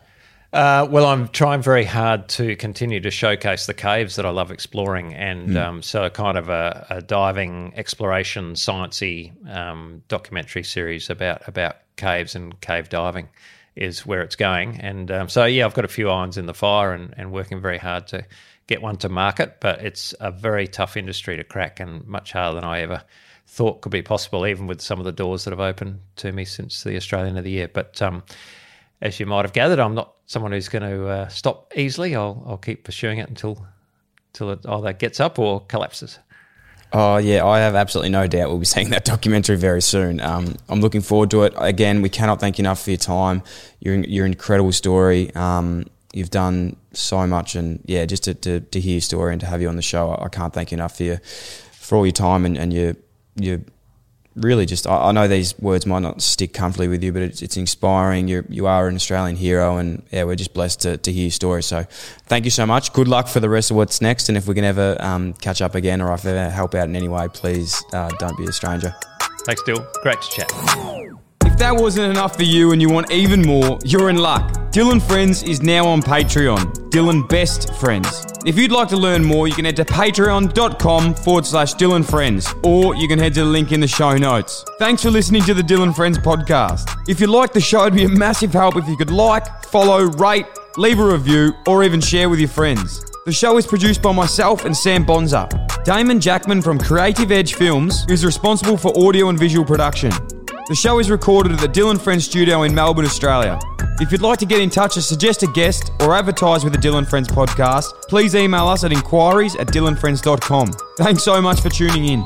Uh, well, I'm trying very hard to continue to showcase the caves that I love exploring, and mm. um, so kind of a, a diving exploration sciencey um, documentary series about about caves and cave diving is where it's going. And um, so, yeah, I've got a few irons in the fire and, and working very hard to get one to market, but it's a very tough industry to crack and much harder than I ever thought could be possible, even with some of the doors that have opened to me since the Australian of the Year. But um, as you might have gathered, I'm not someone who's going to uh, stop easily. I'll, I'll keep pursuing it until until it either gets up or collapses. Oh yeah, I have absolutely no doubt we'll be seeing that documentary very soon. Um, I'm looking forward to it. Again, we cannot thank you enough for your time. You're you're incredible story. Um, you've done so much, and yeah, just to, to, to, hear your story and to have you on the show, I, I can't thank you enough for your, for all your time and, and your your really just I, I know these words might not stick comfortably with you, but it's, it's inspiring. You you are an Australian hero, and yeah, we're just blessed to, to hear your story. So thank you so much. Good luck for the rest of what's next, and if we can ever um, catch up again, or if I ever help out in any way, please uh, don't be a stranger. Thanks, Dill. Great to chat. If that wasn't enough for you and you want even more, you're in luck. Dylan Friends is now on Patreon. Dylan Best Friends. If you'd like to learn more, you can head to patreon.com forward slash Dylan Friends, or you can head to the link in the show notes. Thanks for listening to the Dylan Friends podcast. If you like the show, it'd be a massive help if you could like, follow, rate, leave a review, or even share with your friends. The show is produced by myself and Sam Bonza. Damon Jackman from Creative Edge Films is responsible for audio and visual production. The show is recorded at the Dylan Friends studio in Melbourne, Australia. If you'd like to get in touch or suggest a guest or advertise with the Dylan Friends podcast, please email us at inquiries at dylanfriends.com. Thanks so much for tuning in.